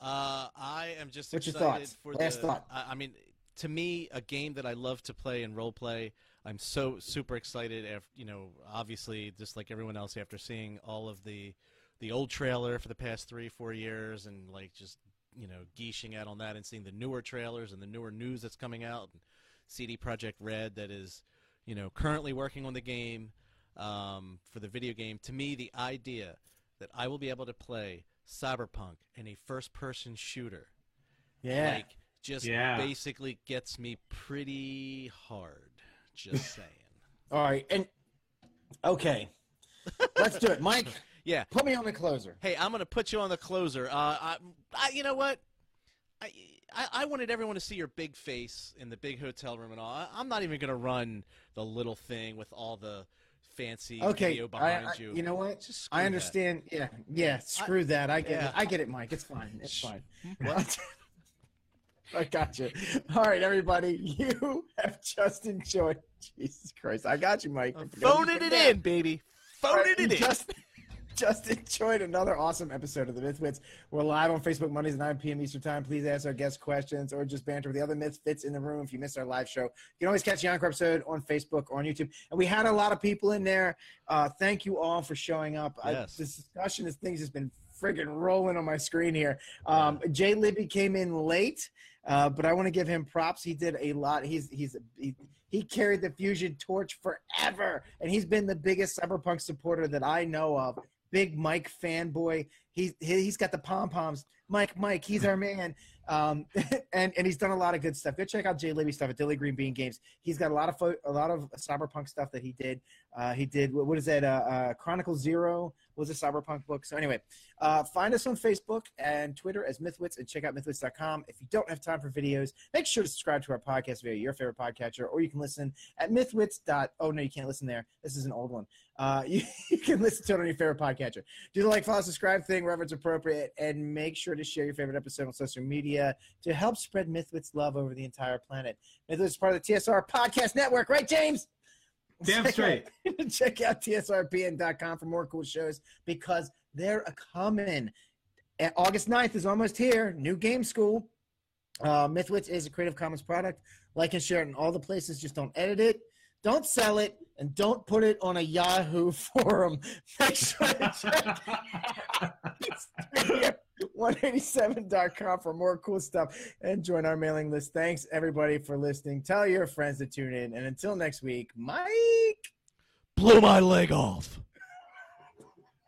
Speaker 2: Uh, I am just
Speaker 1: What's your thoughts?
Speaker 2: for
Speaker 1: Last
Speaker 2: the.
Speaker 1: thought.
Speaker 2: I, I mean, to me, a game that I love to play and role play. I'm so super excited. After, you know, obviously, just like everyone else, after seeing all of the the old trailer for the past three, four years, and like just you know geeshing out on that, and seeing the newer trailers and the newer news that's coming out, and CD Projekt Red that is, you know, currently working on the game um, for the video game. To me, the idea that I will be able to play Cyberpunk in a first-person shooter,
Speaker 1: Yeah.
Speaker 2: like, just
Speaker 3: Yeah.
Speaker 2: basically gets me pretty hard. Just saying.
Speaker 1: All right, and okay, let's do it, Mike.
Speaker 2: Yeah.
Speaker 1: Put me on the closer.
Speaker 2: Hey, I'm gonna put you on the closer. Uh, I, I, you know what? I, I, I wanted everyone to see your big face in the big hotel room and all. I, I'm not even gonna run the little thing with all the fancy
Speaker 1: Okay,
Speaker 2: video behind
Speaker 1: I-
Speaker 2: you.
Speaker 1: you know what? I
Speaker 2: that.
Speaker 1: understand. Yeah, yeah. Screw that. I get
Speaker 2: yeah.
Speaker 1: it. I get it, Mike. It's fine. It's
Speaker 2: fine.
Speaker 1: fine. I got you. All right, everybody. You have just enjoyed. Jesus Christ! I got you, Mike.
Speaker 2: I'm phoning it in, baby. Phoning
Speaker 1: right,
Speaker 2: it in.
Speaker 1: Just, just enjoyed another awesome episode of the Mythwits. We're live on Facebook Mondays at 9 p.m. Eastern Time. Please ask our guests questions or just banter with the other Misfits in the room if you missed our live show. You can always catch the encore episode on Facebook or on YouTube. And we had a lot of people in there. Uh, thank you all for showing up. I,
Speaker 2: Yes.
Speaker 1: this discussion, this thing's has been friggin' rolling on my screen here. Um, Jay Libby came in late, uh, but I want to give him props. He did a lot. He's he's he, he carried the Fuzion torch forever, and he's been the biggest cyberpunk supporter that I know of. Big Mike fanboy. He's he, he's got the pom poms. Mike, Mike, he's our man. Um, and and he's done a lot of good stuff. Go check out Jay Libby stuff at Dilly Green Bean Games. He's got a lot of fo- a lot of cyberpunk stuff that he did. Uh, he did what, what is that? Uh, uh, Chronicle Zero was a cyberpunk book. So anyway, uh, find us on Facebook and Twitter as Mythwits and check out mythwits.com. If you don't have time for videos, make sure to subscribe to our podcast via your favorite podcatcher, or you can listen at mythwits. Oh no, you can't listen there. This is an old one. Uh, you, you can listen to it on your favorite podcatcher. Do the like, follow, subscribe thing wherever it's appropriate, and make sure to share your favorite episode on social media to help spread Mythwits love over the entire planet. Mythwits is part of the TSR Podcast Network, right, James?
Speaker 3: Damn
Speaker 1: Check
Speaker 3: straight.
Speaker 1: out- Check out tsrpn.com for more cool shows because they're a coming. August 9th is almost here. New game school. Uh, Mythwits is a Creative Commons product. Like and share it in all the places. Just don't edit it, don't sell it, and don't put it on a Yahoo forum. Make sure to check 187.com for more cool stuff and join our mailing list. Thanks, everybody, for listening. Tell your friends to tune in. And until next week, Mike.
Speaker 2: Blew my leg off.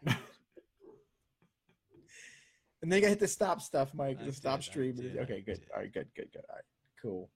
Speaker 1: And then you got to hit the stop stuff, Mike.
Speaker 2: I
Speaker 1: The stop
Speaker 2: did, I
Speaker 1: stream. Okay, good. All right, good, good, good. All right, cool.